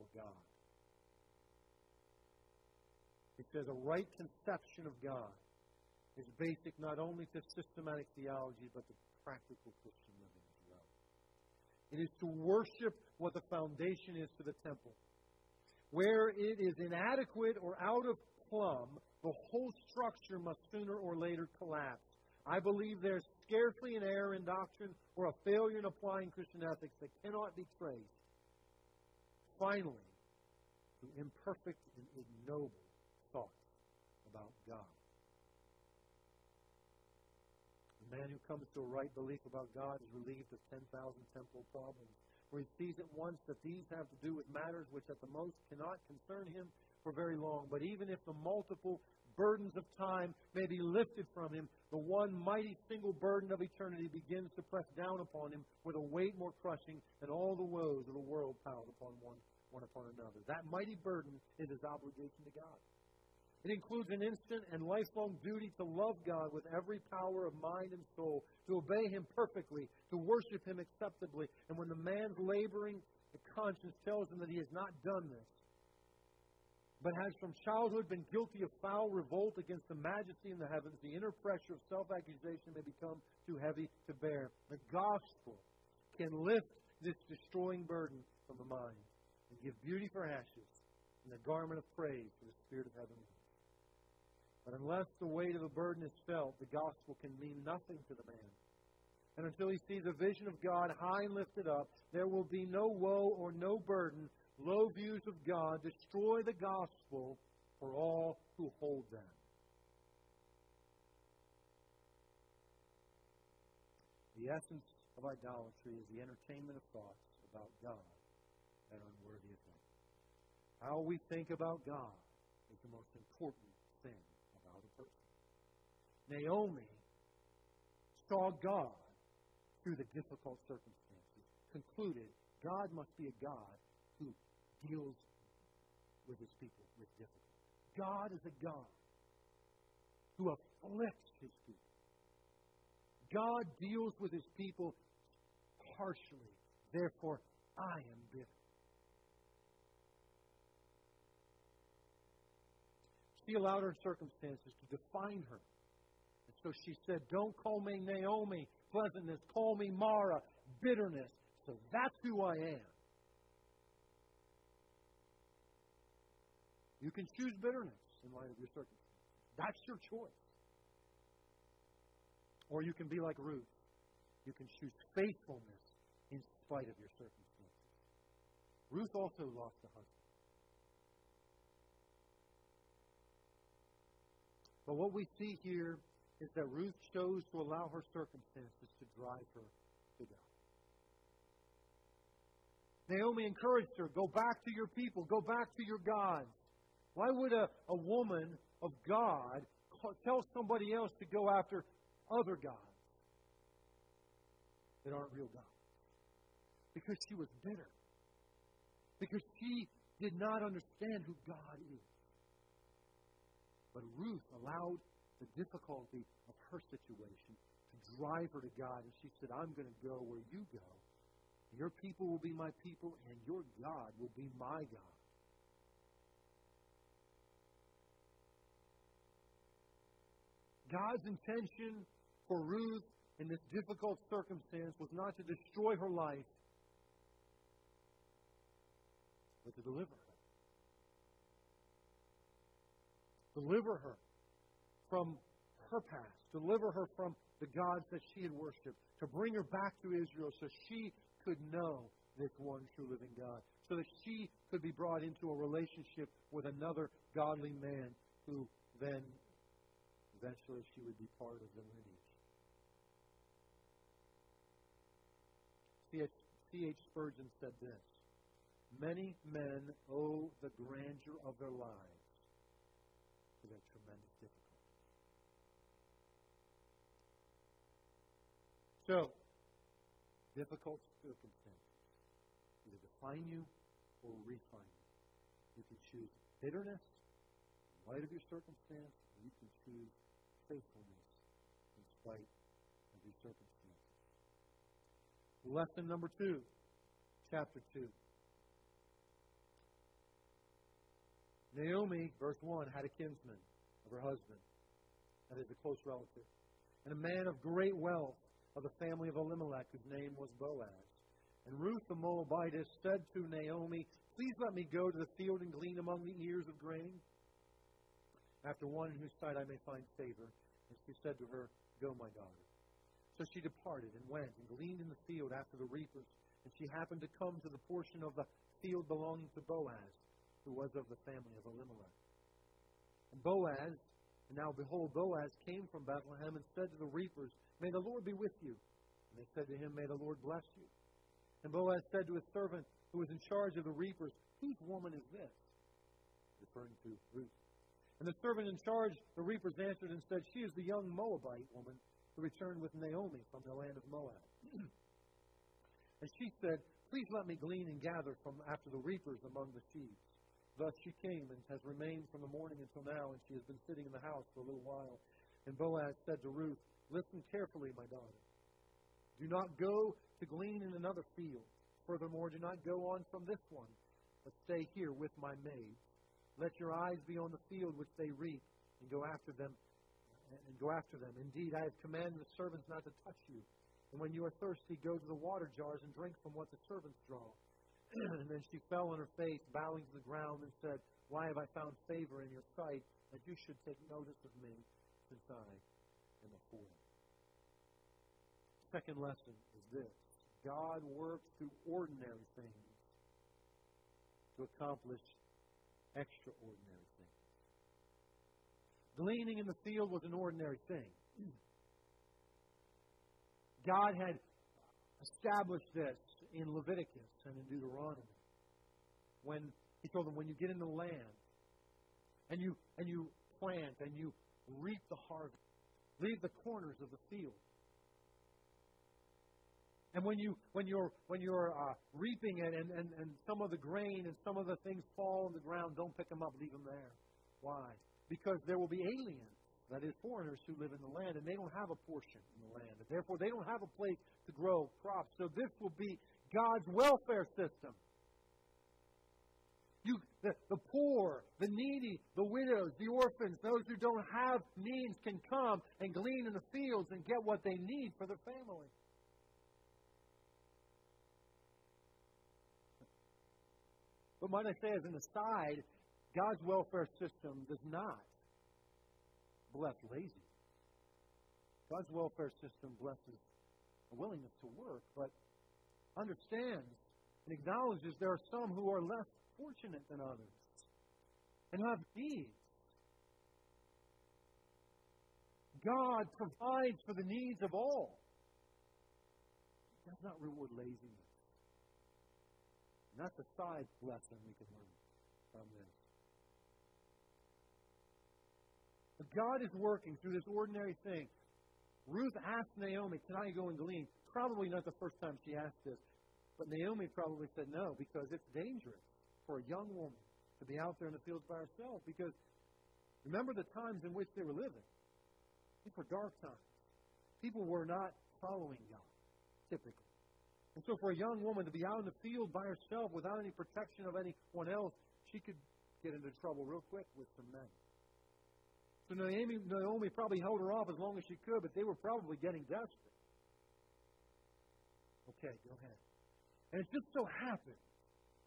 for God. It says a right conception of God is basic not only to systematic theology, but to practical Christian living as well. It is to worship what the foundation is to the temple. Where it is inadequate or out of plumb, the whole structure must sooner or later collapse. I believe there's scarcely an error in doctrine or a failure in applying Christian ethics that cannot be traced, finally, to imperfect and ignoble thoughts about God. The man who comes to a right belief about God is relieved of 10,000 temporal problems, where he sees at once that these have to do with matters which at the most cannot concern him for very long. But even if the multiple burdens of time may be lifted from him, the one mighty single burden of eternity begins to press down upon him with a weight more crushing than all the woes of the world piled upon one, one upon another. That mighty burden is his obligation to God. It includes an instant and lifelong duty to love God with every power of mind and soul, to obey Him perfectly, to worship Him acceptably. And when the man's laboring conscience tells him that he has not done this, but has from childhood been guilty of foul revolt against the majesty in the heavens, the inner pressure of self accusation may become too heavy to bear. The gospel can lift this destroying burden from the mind and give beauty for ashes and a garment of praise for the spirit of heaven. But unless the weight of the burden is felt, the gospel can mean nothing to the man. And until he sees a vision of God high and lifted up, there will be no woe or no burden. Low views of God destroy the gospel for all who hold them. The essence of idolatry is the entertainment of thoughts about God that are unworthy of Him. How we think about God is the most important thing about a person. Naomi saw God through the difficult circumstances, concluded God must be a God who deals with his people with difficulty. God is a God who afflicts his people. God deals with his people harshly. Therefore, I am bitter. She allowed her circumstances to define her And so she said, Don't call me Naomi, pleasantness. Call me Mara, bitterness. So that's who I am. You can choose bitterness in light of your circumstances. That's your choice. Or you can be like Ruth. You can choose faithfulness in spite of your circumstances. Ruth also lost a husband. But what we see here is that Ruth chose to allow her circumstances to drive her to God. Naomi encouraged her, go back to your people, go back to your gods. Why would a, a woman of God tell somebody else to go after other gods that aren't real gods? Because she was bitter. Because she did not understand who God is. But Ruth allowed the difficulty of her situation to drive her to God. And she said, I'm going to go where you go. Your people will be my people, and your God will be my God. God's intention for Ruth in this difficult circumstance was not to destroy her life, but to deliver her. Deliver her from her past, deliver her from the gods that she had worshipped, to bring her back to Israel so she could know this one true living God, so that she could be brought into a relationship with another godly man who then eventually she would be part of the lineage. C.H. Spurgeon said this Many men owe the grandeur of their lives to their tremendous difficulties. So, difficult circumstances either define you or refine you. You can choose bitterness in light of your circumstance, or you can choose faithfulness in spite of your circumstances. Lesson number two, chapter two. Naomi, verse 1, had a kinsman of her husband, that is, a close relative, and a man of great wealth of the family of Elimelech, whose name was Boaz. And Ruth the Moabitess said to Naomi, Please let me go to the field and glean among the ears of grain, after one in whose sight I may find favor. And she said to her, Go, my daughter. So she departed and went and gleaned in the field after the reapers. And she happened to come to the portion of the field belonging to Boaz who was of the family of Elimelech. And Boaz, and now behold, Boaz came from Bethlehem and said to the reapers, May the Lord be with you. And they said to him, May the Lord bless you. And Boaz said to his servant who was in charge of the reapers, Whose woman is this? Referring to Ruth. And the servant in charge, the reapers answered and said, She is the young Moabite woman who returned with Naomi from the land of Moab. (clears throat) and she said, Please let me glean and gather from after the reapers among the sheaves. Thus she came and has remained from the morning until now, and she has been sitting in the house for a little while. And Boaz said to Ruth, Listen carefully, my daughter. Do not go to glean in another field. Furthermore, do not go on from this one, but stay here with my maids. Let your eyes be on the field which they reap, and go after them. And go after them. Indeed, I have commanded the servants not to touch you. And when you are thirsty, go to the water jars and drink from what the servants draw. (clears throat) and then she fell on her face, bowing to the ground, and said, Why have I found favor in your sight that you should take notice of me, since I am a? Second lesson is this God works through ordinary things to accomplish extraordinary things. Gleaning in the field was an ordinary thing. (clears throat) God had established this in Leviticus and in Deuteronomy. When he told them, when you get in the land and you and you plant and you reap the harvest, leave the corners of the field. And when you when you're when you're uh, reaping it and, and, and some of the grain and some of the things fall on the ground, don't pick them up, leave them there. Why? Because there will be aliens that is, foreigners who live in the land, and they don't have a portion in the land. And therefore, they don't have a place to grow crops. So this will be God's welfare system. You, the, the poor, the needy, the widows, the orphans, those who don't have means can come and glean in the fields and get what they need for their family. But might I say, as an aside, God's welfare system does not bless lazy. God's welfare system blesses a willingness to work, but understands and acknowledges there are some who are less fortunate than others and have needs. God provides for the needs of all. He does not reward laziness. And that's a side lesson we can learn from this. But God is working through this ordinary thing. Ruth asked Naomi, Can I go and glean? Probably not the first time she asked this. But Naomi probably said no because it's dangerous for a young woman to be out there in the fields by herself. Because remember the times in which they were living. These were dark times. people were not following God, typically. And so for a young woman to be out in the field by herself without any protection of anyone else, she could get into trouble real quick with some men. So Naomi, Naomi probably held her off as long as she could, but they were probably getting desperate. Okay, go ahead. And it just so happened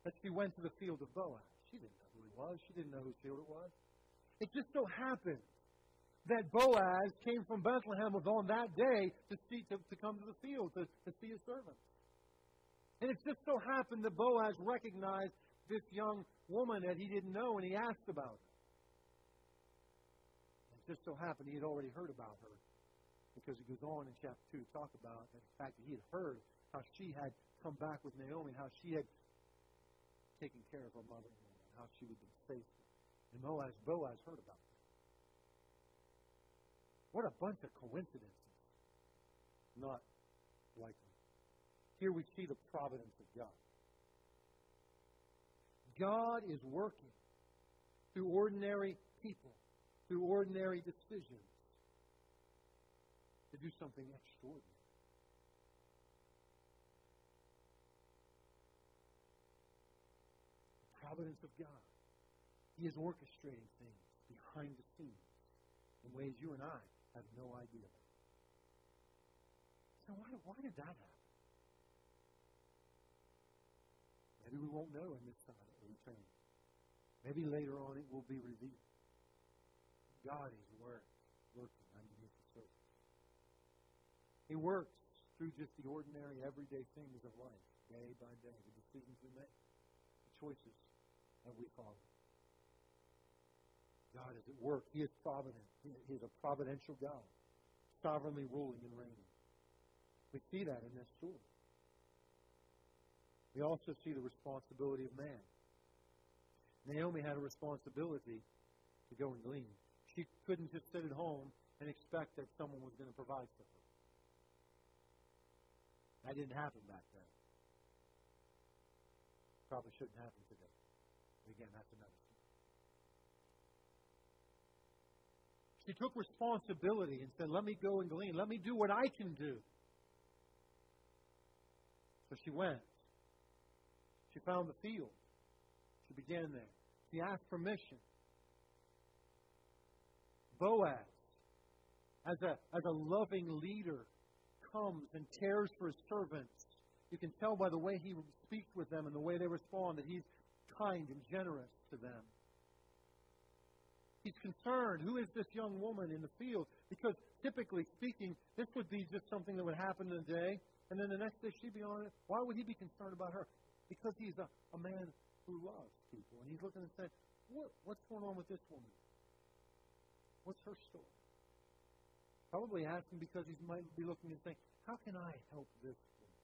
that she went to the field of Boaz. She didn't know who he was. She didn't know whose field it was. It just so happened that Boaz came from Bethlehem on that day to see to, to come to the field to, to see his servants. And it just so happened that Boaz recognized this young woman that he didn't know and he asked about her. It just so happened he had already heard about her because he goes on in chapter 2 to talk about the fact that he had heard how she had come back with Naomi, how she had taken care of her mother and how she would be faithful. And Boaz, Boaz heard about that. What a bunch of coincidences. Not likely. Here we see the providence of God. God is working through ordinary people, through ordinary decisions, to do something extraordinary. The providence of God. He is orchestrating things behind the scenes in ways you and I have no idea. So why, why did that happen? Maybe we won't know in this side of return. Maybe later on it will be revealed. God is work, working underneath the surface. He works through just the ordinary, everyday things of life, day by day, the decisions we make, the choices that we follow. God is at work. He is provident. He is a providential God, sovereignly ruling and reigning. We see that in this story. We also see the responsibility of man. Naomi had a responsibility to go and glean. She couldn't just sit at home and expect that someone was going to provide for her. That didn't happen back then. Probably shouldn't happen today. But again, that's another story. She took responsibility and said, Let me go and glean. Let me do what I can do. So she went. She found the field. She began there. She asked permission. Boaz, as a, as a loving leader, comes and cares for his servants. You can tell by the way he speaks with them and the way they respond that he's kind and generous to them. He's concerned. Who is this young woman in the field? Because typically speaking, this would be just something that would happen in a day, and then the next day she'd be on it. Why would he be concerned about her? Because he's a, a man who loves people. And he's looking and saying, what, What's going on with this woman? What's her story? Probably asking because he might be looking and saying, How can I help this woman?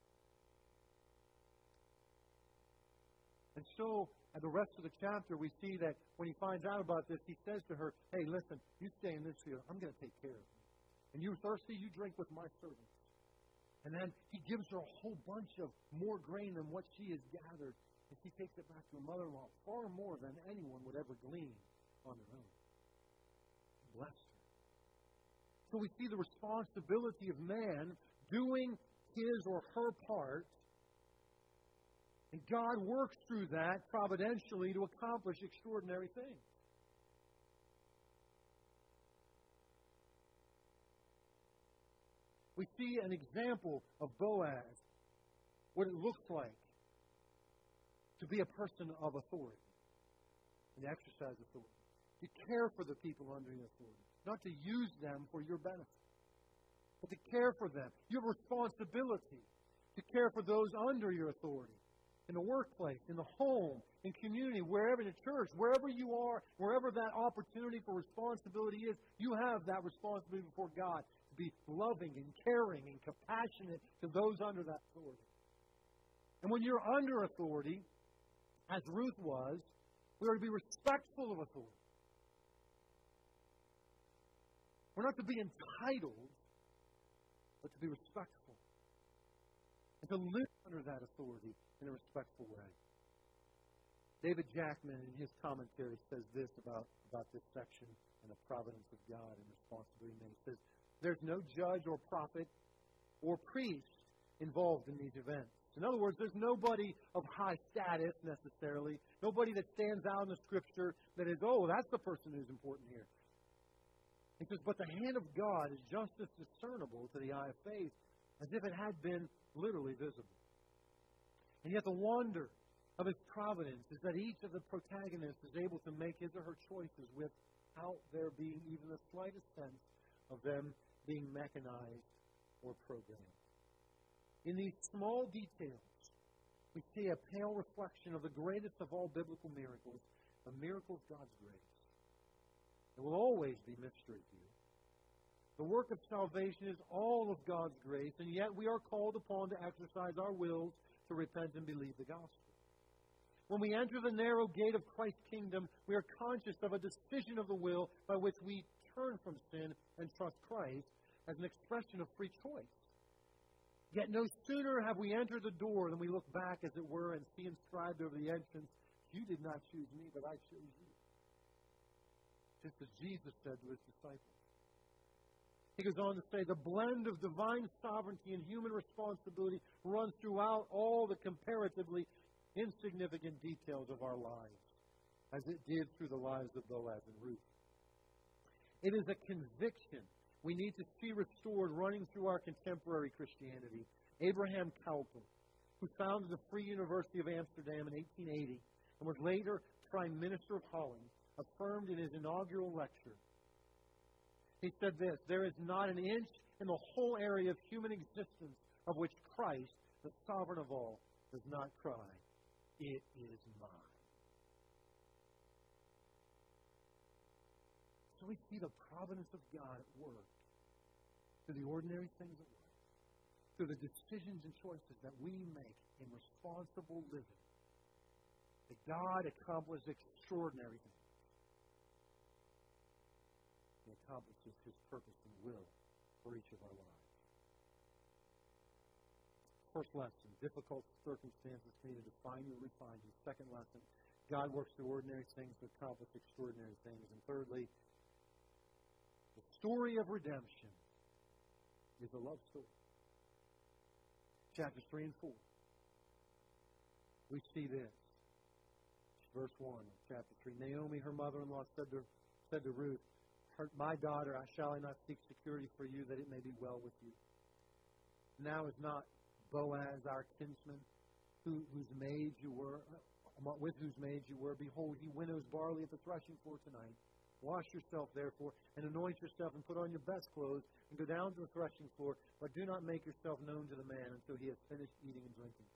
And so, at the rest of the chapter, we see that when he finds out about this, he says to her, Hey, listen, you stay in this field. I'm going to take care of you. And you're thirsty, you drink with my servants. And then he gives her a whole bunch of more grain than what she has gathered. And she takes it back to her mother in law, far more than anyone would ever glean on their own. Blessed her. So we see the responsibility of man doing his or her part. And God works through that providentially to accomplish extraordinary things. We see an example of Boaz, what it looks like to be a person of authority and exercise authority, to care for the people under your authority, not to use them for your benefit, but to care for them. Your responsibility to care for those under your authority in the workplace, in the home, in community, wherever in the church, wherever you are, wherever that opportunity for responsibility is, you have that responsibility before God be loving and caring and compassionate to those under that authority. And when you're under authority, as Ruth was, we are to be respectful of authority. We're not to be entitled, but to be respectful. And to live under that authority in a respectful way. David Jackman, in his commentary, says this about, about this section and the providence of God and responsibility. And he says, there's no judge or prophet or priest involved in these events. In other words, there's nobody of high status necessarily, nobody that stands out in the scripture that is, oh, that's the person who's important here. He says, but the hand of God is just as discernible to the eye of faith as if it had been literally visible. And yet the wonder of his providence is that each of the protagonists is able to make his or her choices without there being even the slightest sense of them being mechanized or programmed. In these small details, we see a pale reflection of the greatest of all biblical miracles, the miracle of God's grace. It will always be mystery to you. The work of salvation is all of God's grace, and yet we are called upon to exercise our wills to repent and believe the gospel. When we enter the narrow gate of Christ's kingdom, we are conscious of a decision of the will by which we turn from sin and trust Christ as an expression of free choice. Yet no sooner have we entered the door than we look back, as it were, and see inscribed over the entrance, You did not choose me, but I chose you. Just as Jesus said to his disciples. He goes on to say, The blend of divine sovereignty and human responsibility runs throughout all the comparatively insignificant details of our lives, as it did through the lives of Boaz and Ruth. It is a conviction we need to see restored running through our contemporary Christianity. Abraham Kuyper, who founded the Free University of Amsterdam in 1880 and was later Prime Minister of Holland, affirmed in his inaugural lecture. He said this There is not an inch in the whole area of human existence of which Christ, the sovereign of all, does not cry, It is mine. We see the providence of God at work through the ordinary things of life, through the decisions and choices that we make in responsible living, that God accomplishes extraordinary things. He accomplishes His purpose and will for each of our lives. First lesson, difficult circumstances need to define you and refine you. Second lesson, God works through ordinary things to accomplish extraordinary things. And thirdly, story of redemption is a love story. Chapters 3 and 4. We see this. Verse 1 of chapter 3. Naomi, her mother in law, said to, said to Ruth, My daughter, I shall I not seek security for you, that it may be well with you. Now is not Boaz our kinsman, who, whose maid you were, uh, with whose maid you were. Behold, he winnows barley at the threshing floor tonight. Wash yourself, therefore, and anoint yourself, and put on your best clothes, and go down to the threshing floor, but do not make yourself known to the man until he has finished eating and drinking.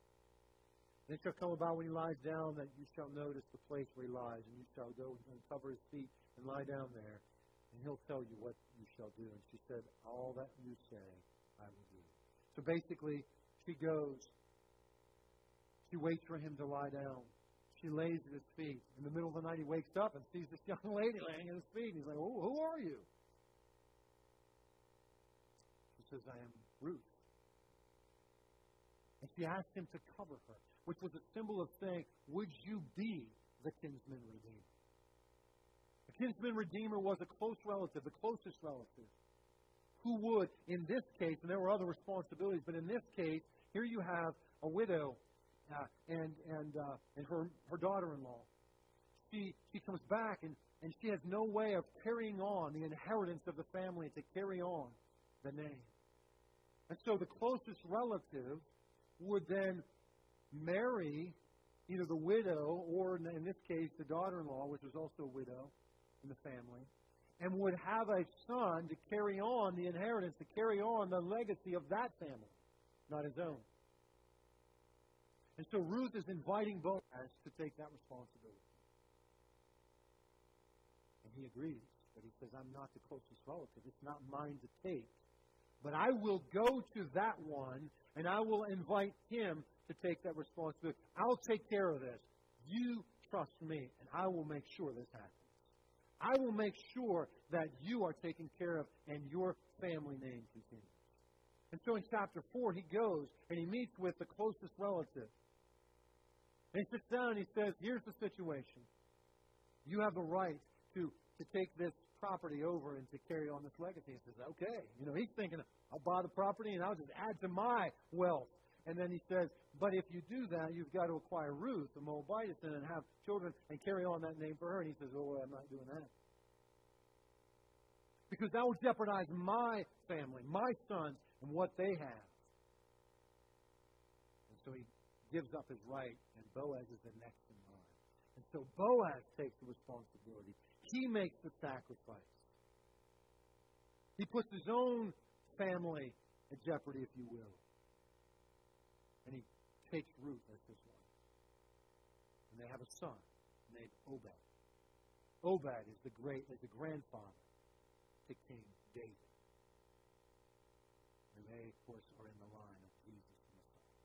And it shall come about when he lies down that you shall notice the place where he lies, and you shall go and cover his feet and lie down there, and he'll tell you what you shall do. And she said, All that you say, I will do. So basically, she goes, she waits for him to lie down. She lays at his feet. In the middle of the night, he wakes up and sees this (laughs) young lady laying at his feet. He's like, oh, Who are you? She says, I am Ruth. And she asked him to cover her, which was a symbol of saying, Would you be the kinsman redeemer? The kinsman redeemer was a close relative, the closest relative, who would, in this case, and there were other responsibilities, but in this case, here you have a widow uh, and and uh, and her her daughter-in-law. She she comes back and and she has no way of carrying on the inheritance of the family to carry on the name. And so the closest relative would then marry either the widow or, in this case, the daughter-in-law, which was also a widow in the family, and would have a son to carry on the inheritance, to carry on the legacy of that family, not his own. And so Ruth is inviting Boaz to take that responsibility. And he agrees, but he says, I'm not the closest relative. It's not mine to take. But I will go to that one, and I will invite him to take that responsibility. I'll take care of this. You trust me, and I will make sure this happens. I will make sure that you are taken care of and your family name continues. And so in chapter 4, he goes and he meets with the closest relative. And he sits down and he says, Here's the situation. You have the right to, to take this property over and to carry on this legacy. And says, okay. You know, he's thinking, I'll buy the property and I'll just add to my wealth. And then he says, but if you do that, you've got to acquire Ruth, the Moabitess, and have children and carry on that name for her. And he says, oh, I'm not doing that. Because that will jeopardize my family, my sons, and what they have. And so he gives up his right, and Boaz is the next in line. And so Boaz takes the responsibility. He makes the sacrifice. He puts his own family at jeopardy, if you will. And he takes Ruth as his wife. And they have a son named Obed. Obed is the great is the grandfather to King David. And they, of course, are in the line of Jesus the Messiah.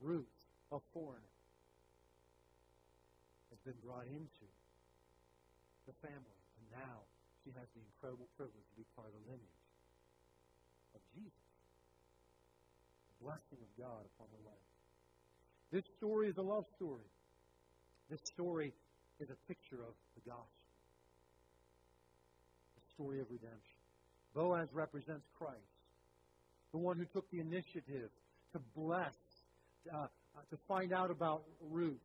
Ruth, a foreigner, has been brought into the family, and now she has the incredible privilege to be part of the lineage of Jesus. The blessing of God upon her life. This story is a love story. This story is a picture of the gospel the story of redemption. Boaz represents Christ, the one who took the initiative to bless, uh, uh, to find out about Ruth.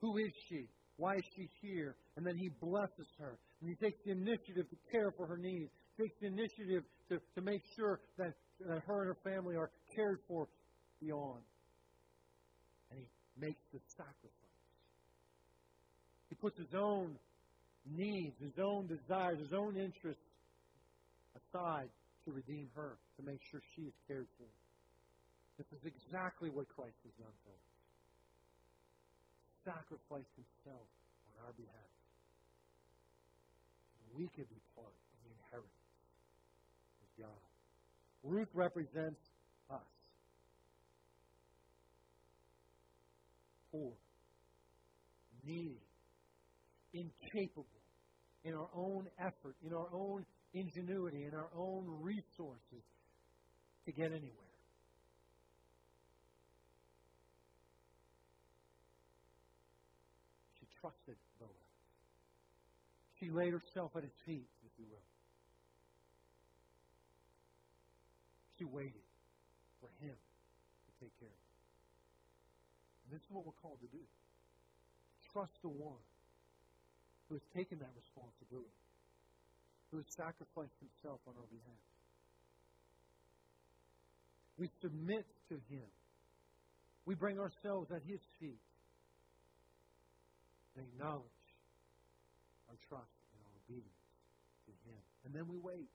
Who is she? Why is she here? And then he blesses her. And he takes the initiative to care for her needs, takes the initiative to, to make sure that, that her and her family are cared for beyond. And he makes the sacrifice. He puts his own needs, his own desires, his own interests aside to redeem her, to make sure she is cared for. This is exactly what Christ has done for us. Sacrificed himself on our behalf. we could be part of the inheritance of God. Ruth represents us. Poor, needy, incapable in our own effort, in our own ingenuity, in our own resources to get anywhere. She trusted Boaz. She laid herself at his feet, if you will. She waited for him to take care of her. And this is what we're called to do. Trust the one who has taken that responsibility, who has sacrificed himself on our behalf. We submit to him. We bring ourselves at his feet and acknowledge our trust and our obedience to him. And then we wait.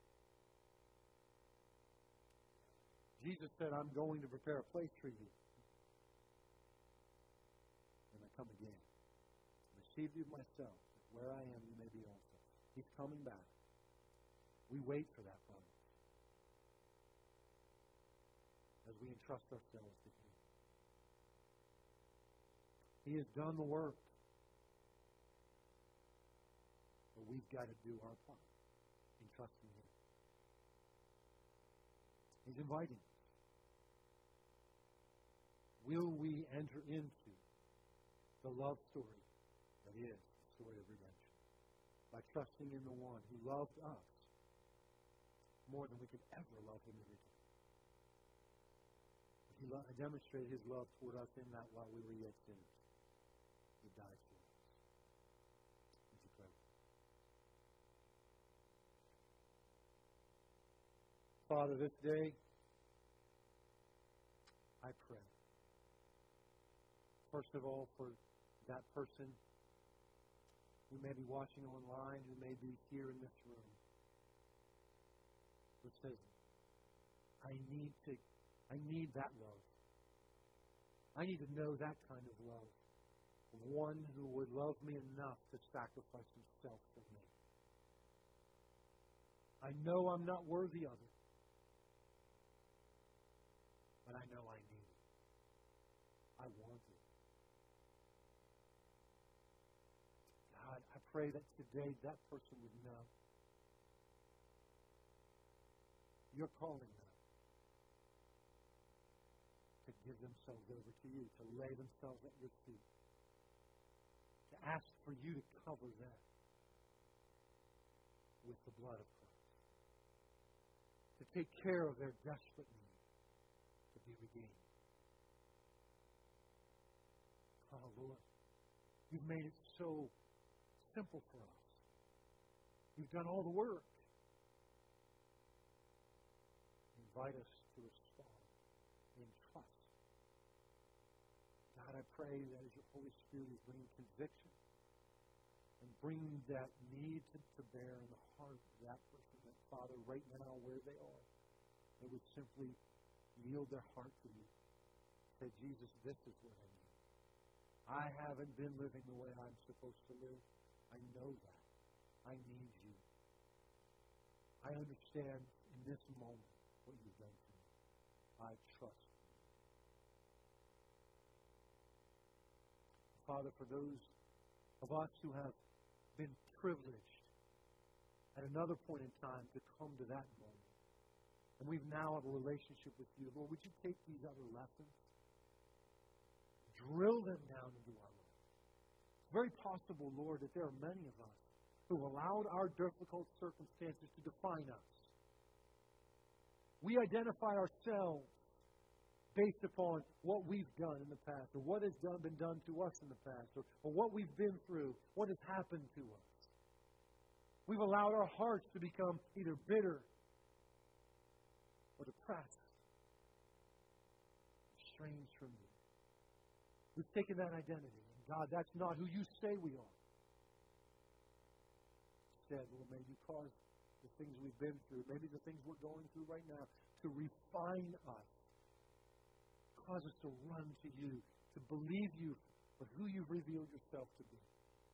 Jesus said, I'm going to prepare a place for you. And I come again. Receive you myself where I am, you may be also. He's coming back. We wait for that promise as we entrust ourselves to Him. He has done the work. But we've got to do our part in trusting Him. He's inviting us. Will we enter into the love story that is the story of redemption by trusting in the one who loved us more than we could ever love him in. He lo- demonstrated his love toward us in that while we were yet sinners, he died for us. Would you pray? Father, this day, I pray. First of all, for that person who may be watching online, who may be here in this room, who says, I need to, I need that love. I need to know that kind of love. One who would love me enough to sacrifice himself for me. I know I'm not worthy of it, but I know I need it. I want it. God, I pray that today that person would know you're calling them to give themselves over to you, to lay themselves at your feet, to ask for you to cover them with the blood of Christ, to take care of their desperate need to be redeemed. Oh, Lord, you've made it so simple for us. You've done all the work. Invite us to respond in trust. God, I pray that as your Holy Spirit is bringing conviction and bringing that need to, to bear in the heart of that person, that Father, right now where they are, they would simply yield their heart to you. Say, Jesus, this is what I need. I haven't been living the way I'm supposed to live. I know that. I need you. I understand in this moment what you've done for me. I trust you. Father, for those of us who have been privileged at another point in time to come to that moment, and we've now have a relationship with you, Lord, would you take these other lessons, drill them down into our lives? It's very possible, Lord, that there are many of us who allowed our difficult circumstances to define us. We identify ourselves based upon what we've done in the past, or what has done, been done to us in the past, or, or what we've been through, what has happened to us. We've allowed our hearts to become either bitter or depressed, estranged from you. We've taken that identity. And God, that's not who you say we are. Instead, Lord, may you cause the things we've been through, maybe the things we're going through right now, to refine us. Cause us to run to you, to believe you for who you've revealed yourself to be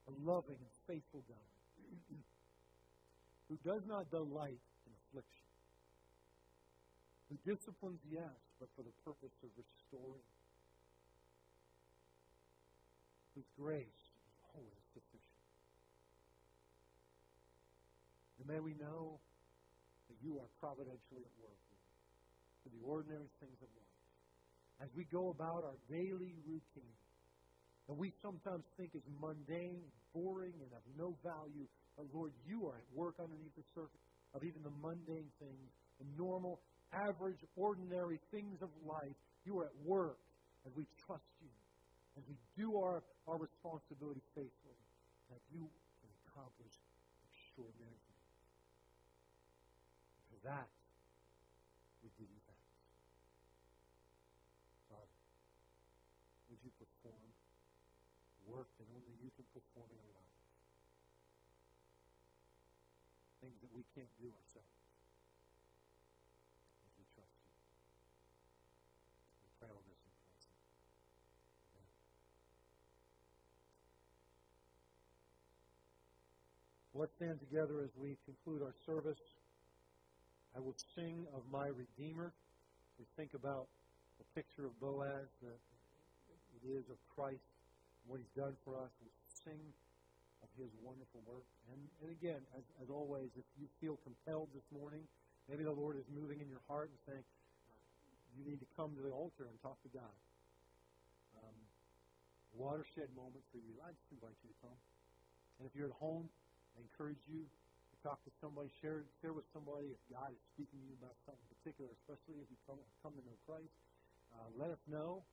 a loving and faithful God (clears throat) who does not delight in affliction, who disciplines, yes, but for the purpose of restoring, whose grace is always sufficient. And may we know that you are providentially at work for the ordinary things of life. As we go about our daily routine, and we sometimes think is mundane, boring, and of no value, but Lord, you are at work underneath the surface of even the mundane things, the normal, average, ordinary things of life. You are at work as we trust you, as we do our, our responsibility faithfully, that you can accomplish extraordinary things. For that, we give you thanks. Father, would you perform work that only you can perform in our lives? Things that we can't do ourselves. As we trust you. We pray all this in Christ's name. Amen. Let's stand together as we conclude our service. I will sing of my Redeemer. We think about the picture of Boaz, that it is of Christ, what he's done for us. We sing of his wonderful work. And, and again, as, as always, if you feel compelled this morning, maybe the Lord is moving in your heart and saying, you need to come to the altar and talk to God. Um, watershed moment for you. I just invite you to come. And if you're at home, I encourage you to talk to somebody, share share with somebody if God is speaking to you about something particular, especially if you come come to know Christ. Uh, let us know.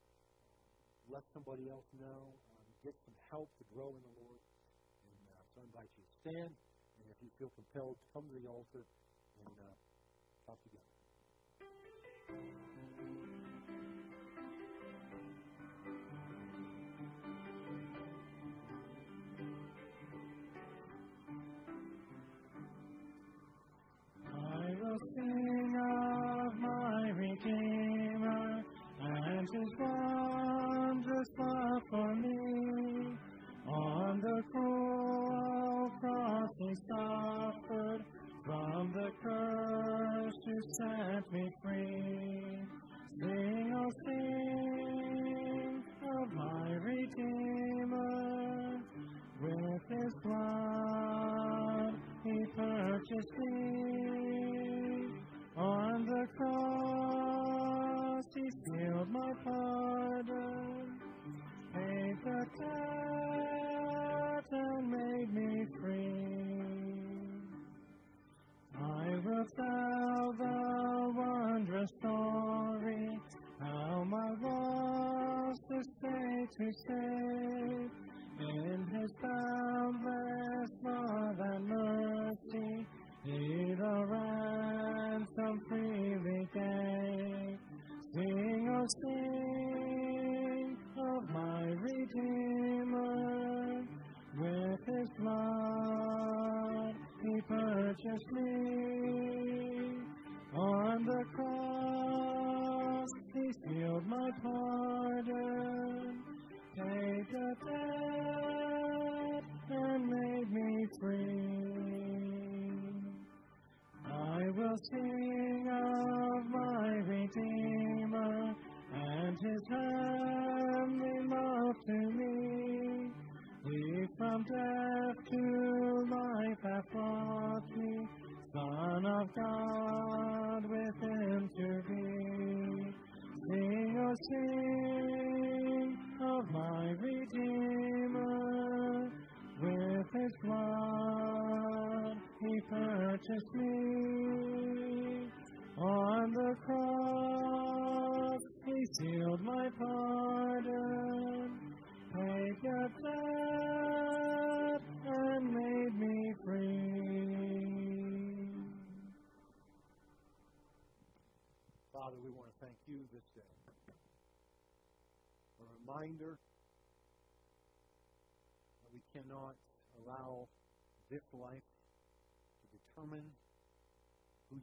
Let somebody else know. Um, get some help to grow in the Lord. And uh, so I invite you to stand. And if you feel compelled, come to the altar and uh, talk together.
Sing of my Redeemer and His wondrous love for me. On the cruel cross He suffered from the curse to set me free. Sing, oh sing of my Redeemer with His blood He purchased me the cross, He sealed my pardon, paid the debt, and made me free.
I will tell the wondrous story, how my lost is saved to save. In His boundless love and mercy, He the
ransom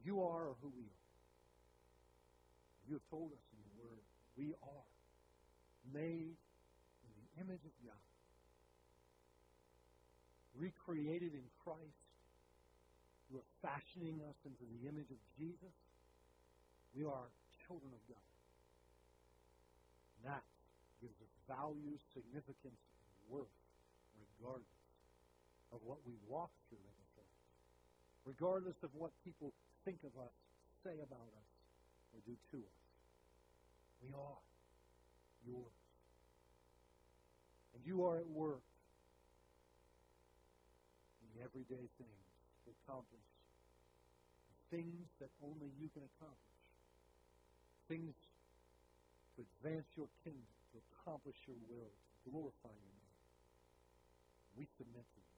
you are or who we are. You have told us in your word we are made in the image of God, recreated in Christ. You are fashioning us into the image of Jesus. We are children of God. And that gives us value, significance, and worth, regardless of what we walk through in life, regardless of what people think of us, say about us, or do to us. We are yours. And you are at work in the everyday things to accomplish things that only you can accomplish. Things to advance your kingdom, to accomplish your will, to glorify your name. We submit to you.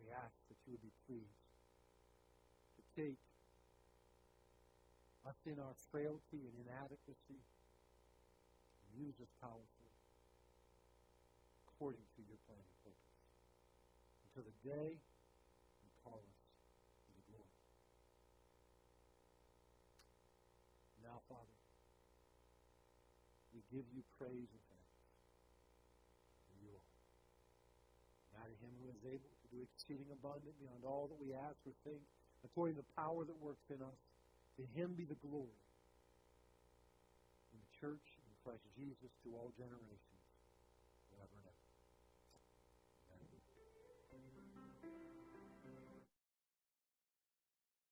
We ask that you would be pleased to us in our frailty and inadequacy use us powerfully according to your plan and purpose until the day you call us to the glory. Now, Father, we give you praise and thanks. You. Now to him who is able to do exceeding abundant beyond all that we ask or think, according to the power that works in us, to him be the glory in the church in Christ Jesus to all generations.